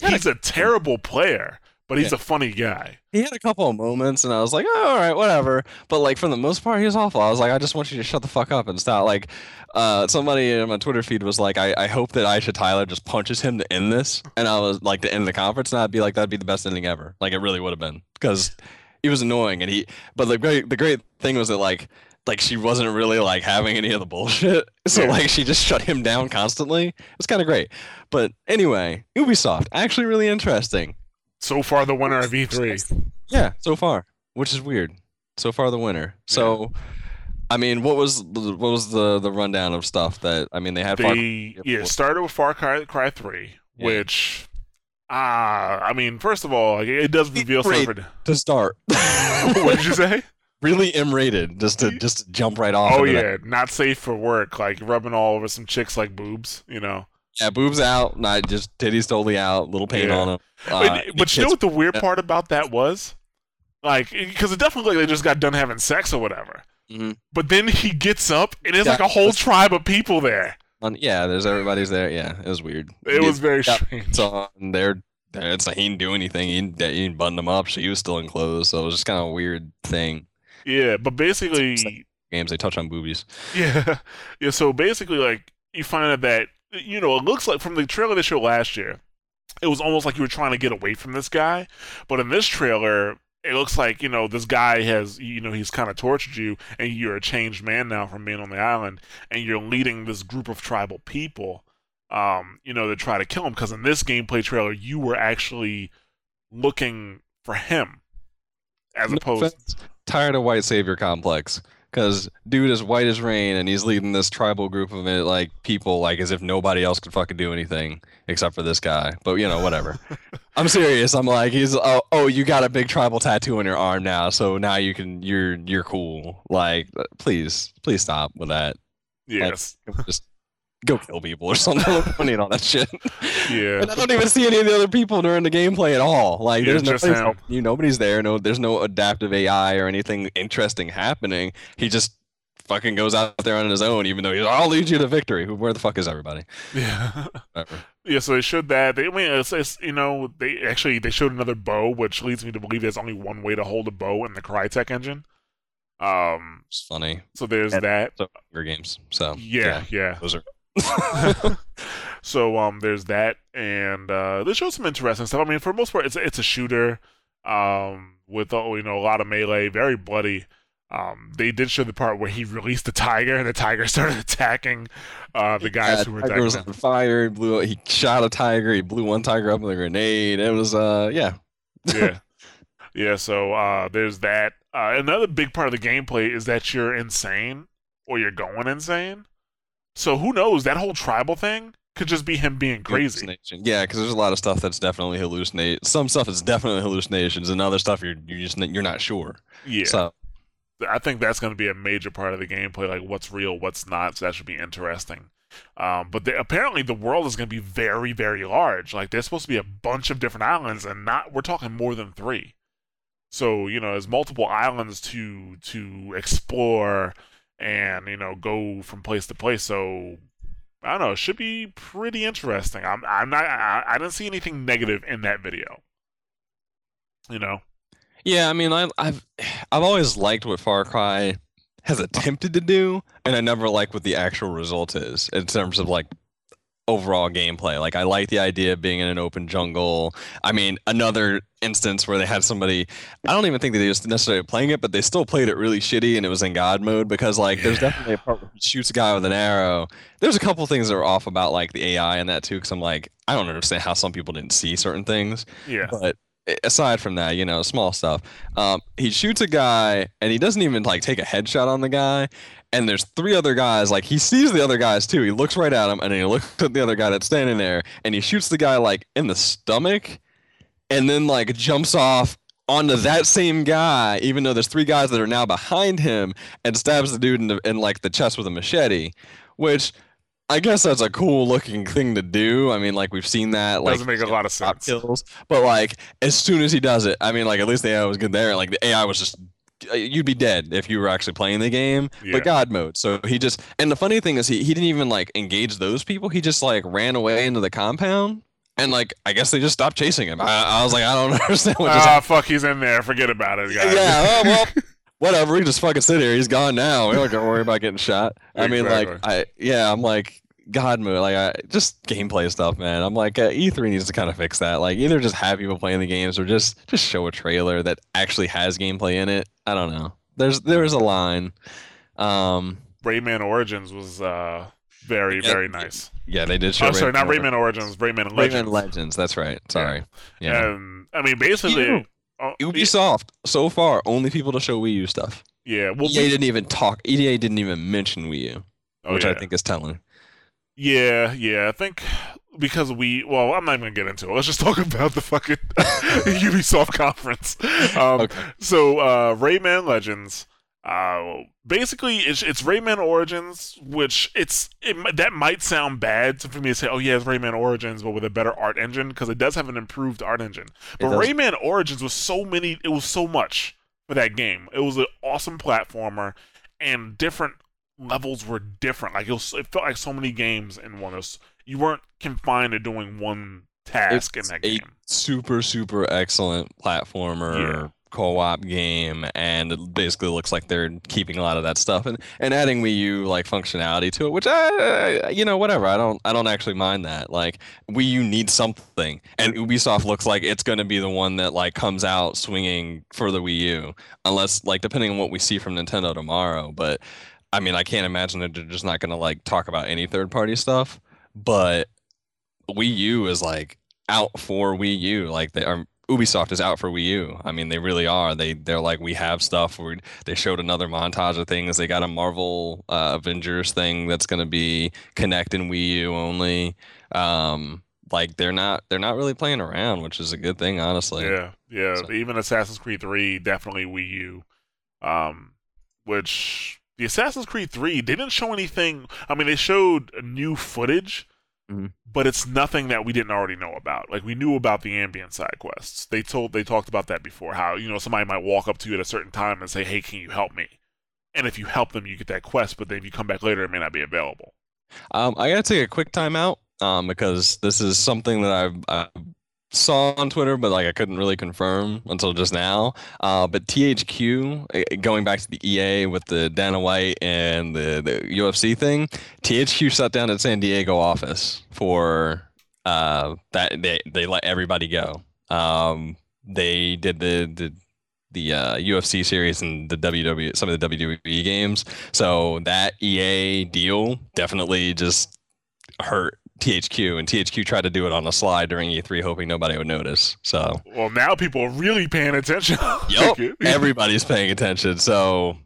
S1: He's a terrible player, but he's
S2: Yeah.
S1: a funny guy.
S2: He had a couple of moments, and I was like, oh, all right, whatever. But like for the most part, he was awful. I was like, I just want you to shut the fuck up and stop. Like, uh, somebody in my Twitter feed was like, I, I hope that Aisha Tyler just punches him to end this, and I was like, to end the conference, and I'd be like, that'd be the best ending ever. Like, it really would have been because he was annoying, and he. But the great the great thing was that like. Like she wasn't really like having any of the bullshit, so
S1: Yeah.
S2: like she just shut him down constantly. It was kind of great, but anyway, Ubisoft actually really interesting.
S1: So far, the winner of E E3.
S2: Yeah, so far, which is weird. So far, the winner. So, I mean, what was the, what was the the rundown of stuff that I mean they had? Far-
S1: They yeah started with Far Cry, Cry Three,
S2: Yeah.
S1: which ah, I mean, first of all, like, it does reveal something.
S2: to start.
S1: what did you say?
S2: really M rated, just to just to jump right off.
S1: Oh yeah,
S2: that.
S1: not safe for work. Like rubbing all over some chicks like boobs. You know.
S2: yeah, boobs out, not just titties totally out, little paint
S1: Yeah.
S2: on them.
S1: But- but you know what the weird
S2: yeah.
S1: part about that was? Like, because it definitely like they just got done having sex or whatever.
S2: Mhm.
S1: But then he gets up and there's
S2: Yeah,
S1: like a whole tribe of people there.
S2: On- yeah, there's everybody's there. Yeah, it was weird.
S1: It was very strange.
S2: It's on. They're. It's like he didn't do anything. He didn't, he didn't button them up. She was still in clothes, so it was just kind of a weird thing.
S1: Yeah, but basically,
S2: Games they touch on boobies.
S1: Yeah, yeah. So basically, like you find out that you know it looks like from the trailer they showed last year, it was almost like you were trying to get away from this guy, but in this trailer. It looks like you know this guy has you know he's kind of tortured you and you're a changed man now from being on the island and you're leading this group of tribal people, um, you know to try to kill him. Because in this gameplay trailer you were actually looking for him as opposed
S2: tired of white savior complex because dude is white as rain and he's leading this tribal group of it, like people like as if nobody else could fucking do anything except for this guy. But you know whatever. I'm serious. I'm like he's oh, oh you got a big tribal tattoo on your arm now so now you can you're you're cool. Like uh, please please stop with that.
S1: Yes.
S2: just go kill people or something don't need all that shit
S1: yeah
S2: and I don't even see any of the other people during the gameplay at all. Like,
S1: Yeah,
S2: there's no you, nobody's there. No, there's no adaptive AI or anything interesting happening. He just fucking goes out there on his own, even though he's, I'll lead you to victory. Where the fuck is everybody?
S1: yeah
S2: Whatever.
S1: Yeah, so they showed that. They, I mean, it's, it's, you know, they actually they showed another bow, which leads me to believe there's only one way to hold a bow in the Crytek engine. Um,
S2: It's funny.
S1: so there's
S2: And-
S1: that.
S2: So Hunger Games. So
S1: Yeah, yeah.
S2: those are.
S1: so um, there's that, and uh, they showed some interesting stuff. I mean, for the most part, it's it's a shooter, um, with uh, you know a lot of melee, very bloody. Um, they did show the part where he released the tiger, and the tiger started attacking uh, the guys
S2: Yeah,
S1: who were
S2: tiger
S1: attacking
S2: was on fire. He blew. He shot a tiger. He blew one tiger up with a grenade. It was uh yeah.
S1: yeah yeah so uh there's that uh another big part of the gameplay is that you're insane or you're going insane so who knows? That whole tribal thing could just be him being crazy.
S2: Yeah, because there's a lot of stuff that's definitely hallucinate. Some stuff is definitely hallucinations, and other stuff you're you just you're not sure.
S1: yeah.
S2: So
S1: i think that's going to be a major part of the gameplay like what's real what's not so that should be interesting. Um, but the, apparently the world is going to be very very large. Like there's supposed to be a bunch of different islands and not we're talking more than three. So you know there's multiple islands to to explore and you know go from place to place. So i don't know it should be pretty interesting. I'm i'm not i, I didn't see anything negative in that video. You know?
S2: Yeah, I mean, I, I've I've always liked what Far Cry has attempted to do, and I never like what the actual result is in terms of like overall gameplay. Like I like the idea of being in an open jungle. I mean, another instance where they had somebody I don't even think that they just necessarily playing it, but they still played it really shitty and it was in God mode because like yeah. there's definitely a part where he shoots a guy with an arrow. There's a couple things that are off about like the AI and that too, because I'm like, I don't understand how some people didn't see certain things.
S1: Yeah.
S2: But aside from that, you know, small stuff. Um, he shoots a guy and he doesn't even like take a headshot on the guy. And there's three other guys. Like he sees the other guys too. He looks right at him and he looks at the other guy that's standing there and he shoots the guy like in the stomach, and then like jumps off onto that same guy, even though there's three guys that are now behind him, and stabs the dude in, the, in like the chest with a machete, which I guess that's a cool looking thing to do. I mean, like we've seen that. Like,
S1: Doesn't make a lot of sense.
S2: Kills, but like as soon as he does it, I mean, like at least the AI was good there. Like the AI was just uh, you'd be dead if you were actually playing the game yeah. but god mode so he just and the funny thing is he, he didn't even like engage those people he just like ran away into the compound and like i guess they just stopped chasing him i, I was like i don't understand what
S1: ah fuck he's in there forget about it guys
S2: yeah oh, well whatever we just fucking sit here he's gone now we don't gotta worry about getting shot i mean like i yeah i'm like God mode, like I, just gameplay stuff, man. I'm like uh, E3 needs to kind of fix that. Like either just have people playing the games or just just show a trailer that actually has gameplay in it. I don't know. There's there's a line. Um,
S1: Rayman Origins was uh very yeah, very nice.
S2: Yeah, they did show.
S1: Oh, sorry, not Rayman Origins, Rayman Legends.
S2: Rayman Legends. That's right. Sorry.
S1: Yeah. yeah. And I mean, basically,
S2: uh, Ubisoft so far only people to show Wii U stuff.
S1: Yeah,
S2: well, EA didn't even talk. EA didn't even mention Wii U, oh, which yeah. I think is telling.
S1: Yeah, yeah. I think because we well, I'm not even gonna get into it. Let's just talk about the fucking Ubisoft conference. Um, okay. So uh, Rayman Legends. Uh, basically, it's it's Rayman Origins, which it's it, that might sound bad for me to say, oh yeah, it's Rayman Origins, but with a better art engine because it does have an improved art engine. But Rayman Origins was so many, it was so much for that game. It was an awesome platformer and different levels were different. Like it, was, it felt like so many games in one. Was, you weren't confined to doing one task it's in that game.
S2: super super excellent platformer. Yeah. Co-op game, and it basically looks like they're keeping a lot of that stuff and, and adding Wii U like functionality to it, which I, you know, whatever. I don't, I don't actually mind that. Like Wii U needs something, and Ubisoft looks like it's going to be the one that like comes out swinging for the Wii U, unless like depending on what we see from Nintendo tomorrow. But I mean, I can't imagine that they're just not going to like talk about any third party stuff. But Wii U is like out for Wii U. Like they are. Ubisoft is out for Wii U. I mean, they really are. They they're like we have stuff. We they showed another montage of things. They got a Marvel uh, Avengers thing that's going to be connecting Wii U only. Um, like they're not they're not really playing around, which is a good thing, honestly.
S1: Yeah, yeah. So. Even Assassin's Creed Three definitely Wii U, um, which the Assassin's Creed 3, didn't show anything. I mean, they showed new footage, mm-hmm. but it's nothing that we didn't already know about. Like we knew about the ambient side quests. They told they talked about that before. How you know somebody might walk up to you at a certain time and say, "Hey, can you help me?" And if you help them, you get that quest. But then if you come back later, it may not be available.
S2: Um, I gotta take a quick timeout um, because this is something that I've, I've saw on Twitter, but like I couldn't really confirm until just now. Uh, but THQ, eh, going back to the EA with the Dana White and the, the UFC thing, THQ shut down its San Diego office for uh, that. They they let everybody go. Um, they did the the the uh, UFC series and the WWE some of the WWE games. So that EA deal definitely just hurt THQ, and THQ tried to do it on the slide during E3, hoping nobody would notice. So,
S1: well, now people are really paying attention.
S2: yep, everybody's paying attention. So,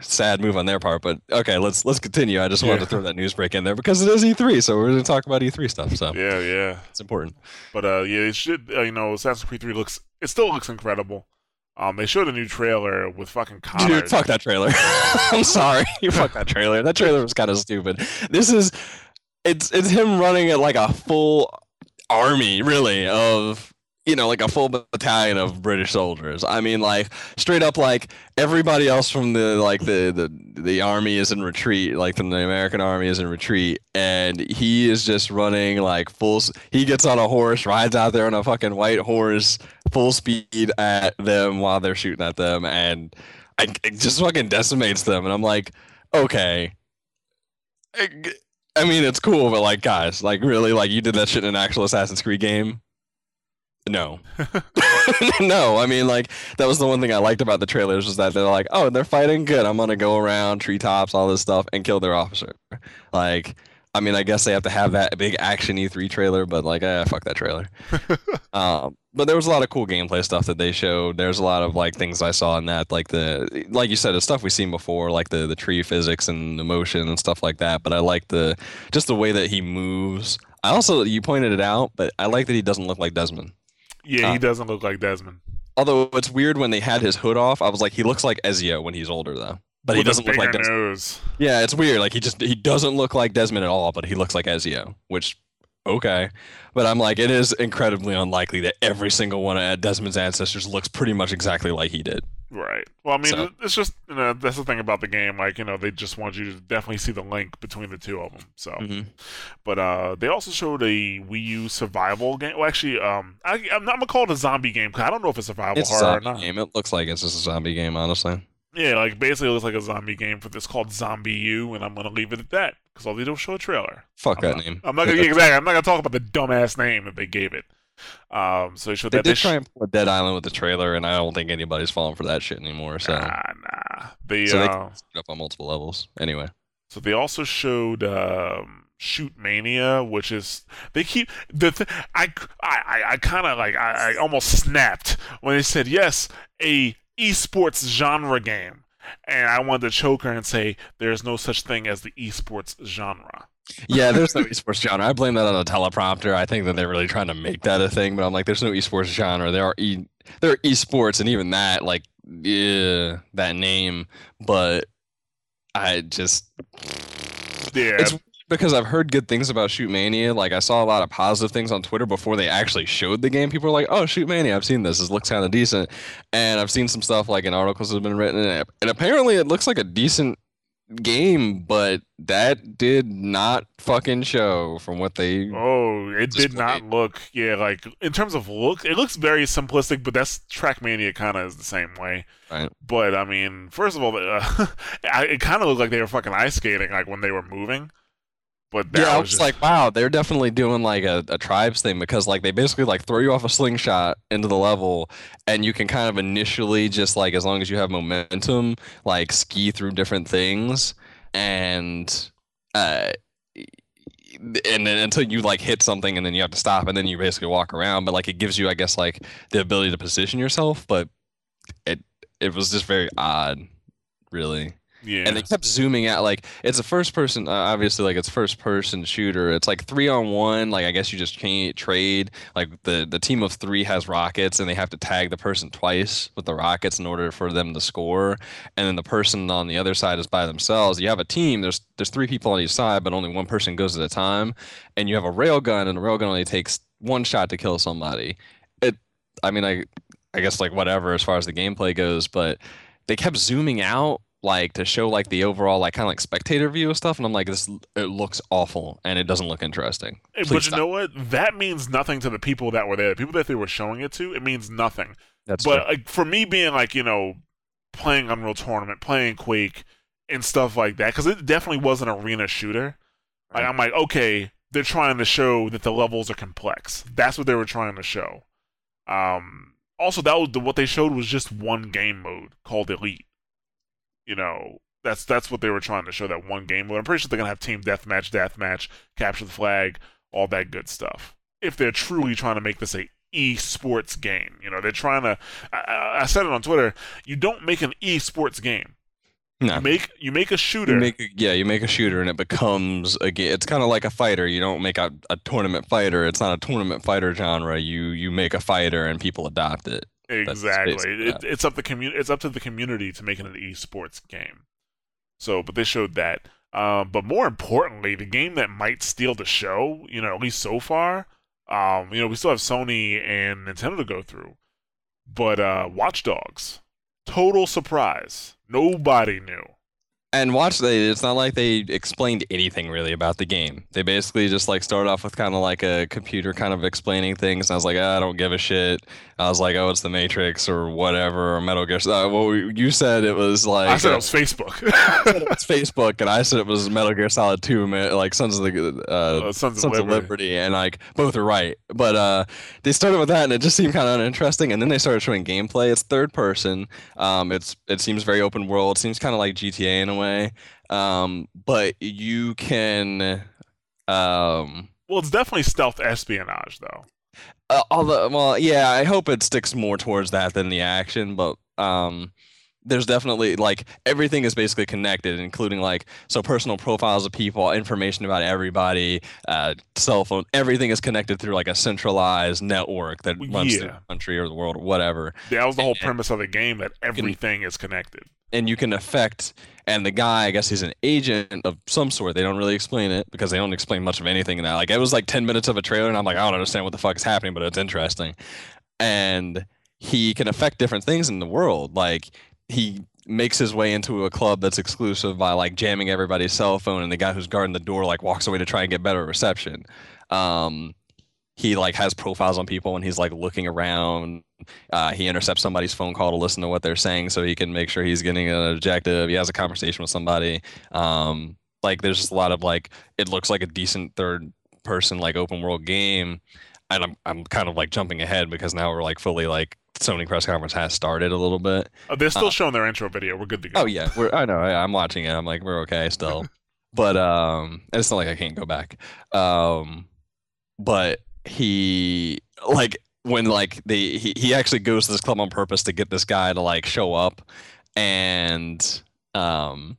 S2: sad move on their part, but okay, let's let's continue. I just wanted to throw that news break in there because it is E3, so we're going to talk about E3 stuff. So,
S1: yeah, yeah,
S2: it's important.
S1: But uh, yeah, it should. Uh, you know, Assassin's Creed 3 looks. It still looks incredible. Um, they showed a new trailer with fucking Connor.
S2: Dude, fuck that trailer. I'm sorry, you fuck that trailer. That trailer was kind of stupid. This is it's it's him running at like a full army, really, of you know, like a full battalion of British soldiers. I mean, like straight up, like everybody else from the like the the the army is in retreat, like from the American army is in retreat, and he is just running like full. He gets on a horse, rides out there on a fucking white horse, full speed at them while they're shooting at them, and I, it just fucking decimates them. And I'm like, okay. I mean, it's cool, but like, guys, like, really, like, you did that shit in an actual Assassin's Creed game? No. no, I mean, like, that was the one thing I liked about the trailers was that they're like, oh, they're fighting good. I'm gonna go around treetops, all this stuff, and kill their officer. Like, I mean, I guess they have to have that big action E3 trailer, but like, eh, fuck that trailer. um, but there was a lot of cool gameplay stuff that they showed. There's a lot of like things I saw in that, like the, like you said, the stuff we've seen before, like the the tree physics and the motion and stuff like that. But I like the just the way that he moves. I also, you pointed it out, but I like that he doesn't look like Desmond.
S1: Yeah, he uh, doesn't look like Desmond.
S2: Although it's weird when they had his hood off, I was like, he looks like Ezio when he's older, though but With he doesn't look like Desmond. Nose. Yeah, it's weird. Like he just he doesn't look like Desmond at all, but he looks like Ezio, which okay. But I'm like, it is incredibly unlikely that every single one of Desmond's ancestors looks pretty much exactly like he did.
S1: Right. Well, I mean, so. it's just you know that's the thing about the game. Like you know, they just want you to definitely see the link between the two of them. So, mm-hmm. but uh, they also showed a Wii U survival game. Well, actually, um, I, am not gonna call it a zombie game because I don't know if it's survival
S2: it's
S1: horror
S2: or not. Game. It looks like it's just a zombie game, honestly.
S1: Yeah, like basically it looks like a zombie game for this called ZombiU, and I'm gonna leave it at that because all they do is show a trailer.
S2: Fuck
S1: I'm
S2: that
S1: not,
S2: name.
S1: I'm not gonna exactly. I'm not gonna talk about the dumbass name that they gave it. Um, so they showed
S2: they
S1: that.
S2: Did they try and pull a Dead Island with the trailer, and I don't think anybody's falling for that shit anymore. So
S1: nah, nah. They,
S2: so
S1: uh,
S2: they up on multiple levels. Anyway.
S1: So they also showed um, Shoot Mania, which is they keep the th- I I I kind of like I, I almost snapped when they said yes a esports genre game. And I wanted to choke her and say, there's no such thing as the esports genre.
S2: yeah, there's no esports genre. I blame that on the teleprompter. I think that they're really trying to make that a thing, but I'm like, there's no esports genre. There are e, there are esports, and even that, like, yeah, that name. But I just,
S1: yeah,
S2: it's because I've heard good things about Shoot Mania. Like I saw a lot of positive things on Twitter before they actually showed the game. People were like, "Oh, Shoot Mania, I've seen this. This looks kind of decent." And I've seen some stuff like in articles that have been written, and apparently it looks like a decent game, but that did not fucking show from what they.
S1: Oh, it displayed. did not look. Yeah, like in terms of look, it looks very simplistic, but that's Trackmania kind of is the same way.
S2: Right.
S1: But I mean, first of all, uh, it kind of looked like they were fucking ice skating, like when they were moving. But
S2: yeah, I was
S1: just...
S2: like, wow, they're definitely doing like a, a tribes thing because like they basically like throw you off a slingshot into the level, and you can kind of initially just like as long as you have momentum, like ski through different things, and uh, and then until you like hit something and then you have to stop and then you basically walk around. But like it gives you i guess like the ability to position yourself but it it was just very odd really
S1: yeah.
S2: And they kept zooming out. Like it's a first person, uh, obviously, like it's first person shooter. It's like three on one. Like I guess you just can't trade. Like the the team of three has rockets, and they have to tag the person twice with the rockets in order for them to score. And then the person on the other side is by themselves. You have a team. There's there's three people on each side, but only one person goes at a time. And you have a rail gun, and the rail gun only takes one shot to kill somebody. It. I mean, I I guess like whatever as far as the gameplay goes, but they kept zooming out like to show like the overall like kind of like spectator view of stuff and i'm like this it looks awful and it doesn't look interesting.
S1: Please but you know what? That means nothing to the people that were there. The people that they were showing it to it means nothing.
S2: That's
S1: but
S2: true.
S1: like for me being like you know playing unreal tournament playing quake and stuff like that because it definitely was an arena shooter right. like i'm like okay they're trying to show that the levels are complex. That's what they were trying to show. Um also that was the, what they showed was just one game mode called elite you know, that's that's what they were trying to show that one game mode. I'm pretty sure they're gonna have team deathmatch, deathmatch, capture the flag, all that good stuff. If they're truly trying to make this a esports game, you know, they're trying to. I, I said it on Twitter. You don't make an esports game.
S2: No.
S1: You make you make a shooter.
S2: You make a, yeah, you make a shooter and it becomes a game. It's kind of like a fighter. You don't make a, a tournament fighter. It's not a tournament fighter genre. You you make a fighter and people adopt it.
S1: Exactly. It, it's up the community. It's up to the community to make it an esports game. So, but they showed that. Um, but more importantly, the game that might steal the show, you know, at least so far, um, you know, we still have Sony and Nintendo to go through. But uh, Watch Dogs, total surprise. Nobody knew.
S2: And watch they it's not like they explained anything really about the game they basically just like started off with kind of like a computer kind of explaining things and i was like ah, i don't give a shit i was like oh it's the matrix or whatever or metal gear uh, well you said it was like
S1: I said it was Facebook.
S2: it's facebook and i said it was metal gear solid 2 like sons of the uh,
S1: Uh, Sons of
S2: Sons of
S1: Liberty.
S2: Liberty, and like both are right. But uh, they started with that, and it just seemed kind of uninteresting. And then they started showing gameplay. It's third person. Um, it's it seems very open world. Seems kind of like GTA in a way. Um, but you can, um,
S1: Well, it's definitely stealth espionage, though.
S2: uh, although well, yeah, I hope it sticks more towards that than the action. But um, there's definitely like everything is basically connected, including like so personal profiles of people, information about everybody, uh, cell phone, everything is connected through like a centralized network that runs through
S1: yeah.
S2: the country or the world or whatever.
S1: That was the whole
S2: And-
S1: premise of the game that everything is connected.
S2: And you can affect, and the guy, I guess he's an agent of some sort. They don't really explain it because they don't explain much of anything in that. Like it was like 10 minutes of a trailer, and I'm like, I don't understand what the fuck is happening, but it's interesting. And he can affect different things in the world. Like he makes his way into a club that's exclusive by like jamming everybody's cell phone and the guy who's guarding the door like walks away to try and get better reception. Um he like has profiles on people and he's like looking around. Uh, he intercepts somebody's phone call to listen to what they're saying so he can make sure he's getting an objective. He has a conversation with somebody. Um like there's just a lot of like it looks like a decent third person like open world game. And I'm, I'm kind of like jumping ahead because now we're like fully like Sony press conference has started a little bit
S1: Uh, they're still
S2: Uh,
S1: showing their intro video. We're good to go.
S2: Oh yeah, we're I know I, I'm watching it. I'm like we're okay still, but um, it's not like I can't go back. Um, but he like when like they he, he actually goes to this club on purpose to get this guy to like show up, and um,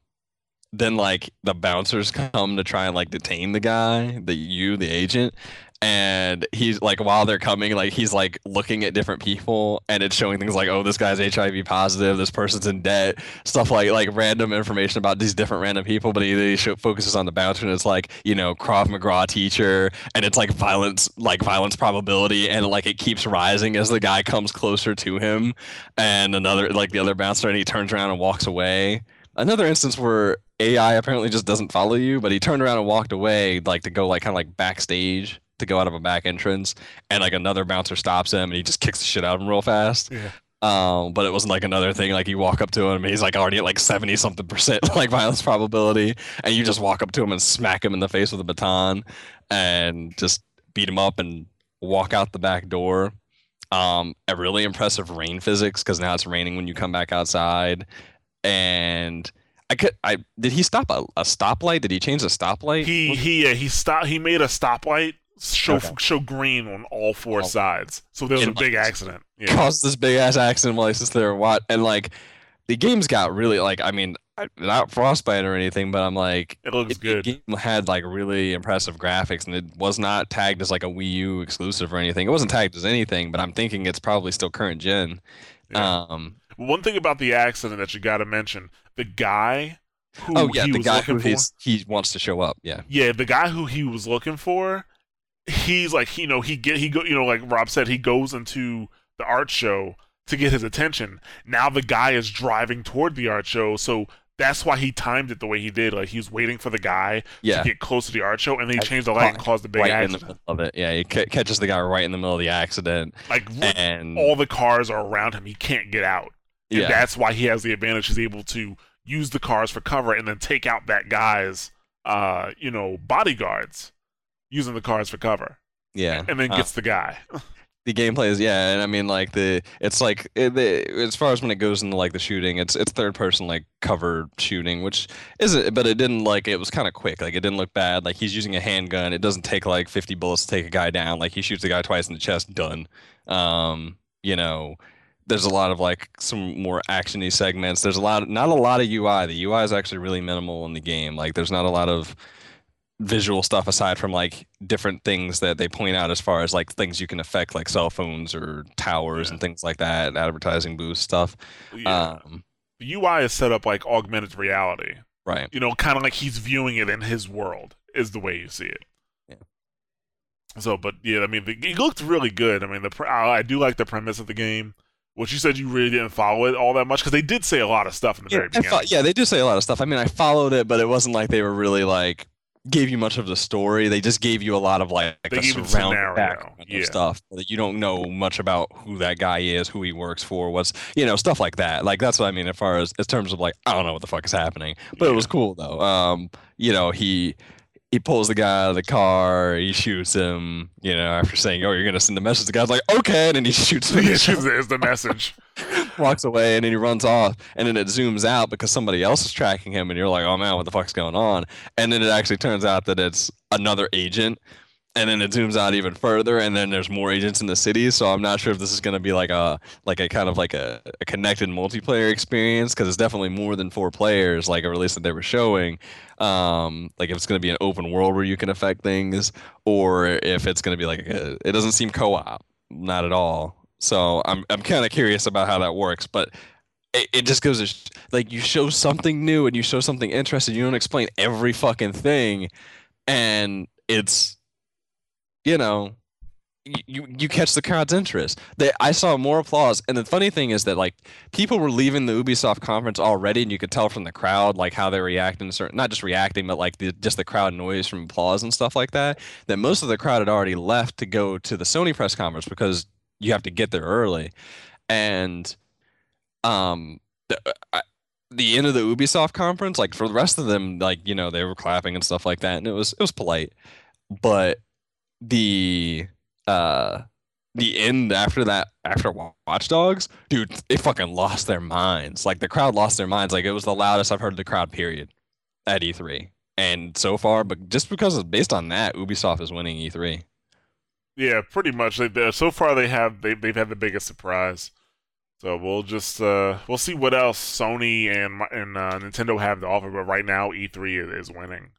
S2: then like the bouncers come to try and like detain the guy, the you the agent. And he's like, while they're coming, like he's like looking at different people, and it's showing things like, oh, this guy's HIV positive, this person's in debt, stuff like like random information about these different random people, but he, he show, focuses on the bouncer and it's like you know Krav Maga teacher, and it's like violence like violence probability, and like it keeps rising as the guy comes closer to him, and another like the other bouncer, and he turns around and walks away. Another instance where AI apparently just doesn't follow you, but he turned around and walked away like to go like kind of like backstage to go out of a back entrance, and like another bouncer stops him and he just kicks the shit out of him real fast.
S1: Yeah.
S2: Um, but it wasn't like another thing. Like you walk up to him, and he's like already at like seventy something percent like violence probability, and you just walk up to him and smack him in the face with a baton, and just beat him up and walk out the back door. Um, a really impressive rain physics because now it's raining when you come back outside, and I could I did he stop a, a stoplight? Did he change the stoplight?
S1: He he uh, he stopped. He made a stoplight show
S2: Okay.
S1: show green on all four
S2: Oh.
S1: sides. So there was
S2: In
S1: a big accident. Yeah.
S2: caused this big ass accident while he's just there. What and like the game's got really like I mean not frostbite or anything, but I'm like
S1: It looks
S2: it- the
S1: good.
S2: game had like really impressive graphics and it was not tagged as like a Wii U exclusive or anything. It wasn't tagged as anything, but I'm thinking it's probably still current gen.
S1: Yeah.
S2: Um,
S1: One thing about the accident that you got to mention: the guy who
S2: oh yeah,
S1: he
S2: the
S1: was
S2: guy
S1: looking
S2: who he wants to show up. Yeah,
S1: Yeah, the guy who he was looking for, he's like, you know, he get he go, you know, like Rob said, he goes into the art show to get his attention. Now the guy is driving toward the art show, so that's why he timed it the way he did. Like he was waiting for the guy
S2: yeah.
S1: to get close to the art show, and then he changed the light and caused the big
S2: right in the
S1: accident.
S2: middle of it. Yeah, he ca- catches the guy right in the middle of the accident,
S1: Like
S2: and
S1: all the cars are around him, he can't get out, and
S2: yeah,
S1: that's why he has the advantage. He's able to use the cars for cover and then take out that guy's, uh, you know, bodyguards using the cars for cover,
S2: yeah,
S1: and then
S2: Uh,
S1: gets the guy.
S2: the gameplay is yeah and i mean like the it's like it, the, as far as when it goes into like the shooting it's it's third person like cover shooting which isn't but it didn't like it was kind of quick. Like it didn't look bad. Like he's using a handgun. It doesn't take like 50 bullets to take a guy down. Like he shoots the guy twice in the chest done. Um you know there's a lot of like some more actiony segments. There's a lot not a lot of ui the ui is actually really minimal in the game. Like there's not a lot of visual stuff aside from like different things that they point out as far as like things you can affect like cell phones or towers
S1: Yeah.
S2: and things like that advertising boost stuff
S1: Yeah.
S2: um
S1: the UI is set up like augmented reality.
S2: right
S1: You know, kind of like he's viewing it in his world, is the way you see it.
S2: Yeah.
S1: So, but yeah, I mean, the, it looked really good. I mean, the I I do like the premise of the game. which you said you really didn't follow it all that much because they did say a lot of stuff in the
S2: yeah,
S1: very beginning.
S2: fo- yeah, they do say a lot of stuff. I mean, I followed it, but it wasn't like they were really like gave you much of the story. They just gave you a lot of like,
S1: They
S2: the
S1: gave you
S2: surrounding
S1: scenario,
S2: background of
S1: yeah.
S2: stuff. That you don't know much about who that guy is, who he works for, what's you know stuff like that. Like that's what I mean as far as in terms of like I don't know what the fuck is happening, but it was cool though. Um, you know he. He pulls the guy out of the car. He shoots him. You know, after saying, "Oh, you're gonna send the message." The guy's like, "Okay," and then he shoots him.
S1: Yeah,
S2: chest
S1: is the message.
S2: walks away and then he runs off and then it zooms out because somebody else is tracking him and you're like oh man what the fuck's going on and then it actually turns out that it's another agent and then it zooms out even further and then there's more agents in the city. So i'm not sure if this is going to be like a like a kind of like a, a connected multiplayer experience because it's definitely more than four players like a release that they were showing. Um like if it's going to be an open world where you can affect things or if it's going to be like a, it doesn't seem co-op not at all. So i'm, I'm kind of curious about how that works but it, it just goes like you show something new and you show something interesting you don't explain every fucking thing and it's you know you you catch the crowd's interest. They, I saw more applause, and the funny thing is that like people were leaving the Ubisoft conference already, and you could tell from the crowd like how they're reacting certain, not just reacting, but like the, just the crowd noise from applause and stuff like that. That most of the crowd had already left to go to the Sony press conference because you have to get there early, and um. The, I, the end of the Ubisoft conference, like for the rest of them, like you know they were clapping and stuff like that, and it was it was polite, but the uh the end after that after Wa- Watch Dogs, dude, they fucking lost their minds. Like the crowd lost their minds. Like it was the loudest I've heard the crowd period at E3. And so far, but just because it's based on that, Ubisoft is winning E E3.
S1: Yeah, pretty much. They, so far they have they they've had the biggest surprise. So we'll just uh we'll see what else Sony and and uh, Nintendo have to offer. But right now E3 is, is winning.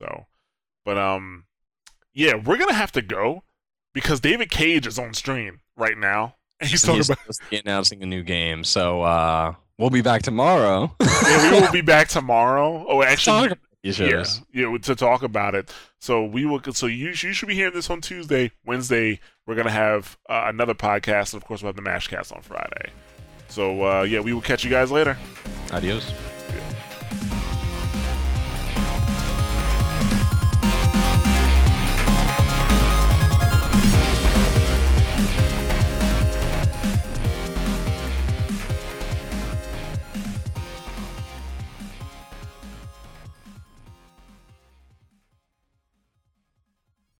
S1: So, but um, yeah, we're gonna have to go because David Cage is on stream right now. And he's talking
S2: he's
S1: about.
S2: supposed to be announcing a new game. So uh we'll be back tomorrow.
S1: yeah, we will be back tomorrow. Oh, actually, yeah, yeah, to talk about it. So we will. So you, you should be hearing this on Tuesday. Wednesday, we're gonna have uh, another podcast, and of course, we'll have the Mashcast on Friday. So uh, yeah, we will catch you guys later.
S2: Adios.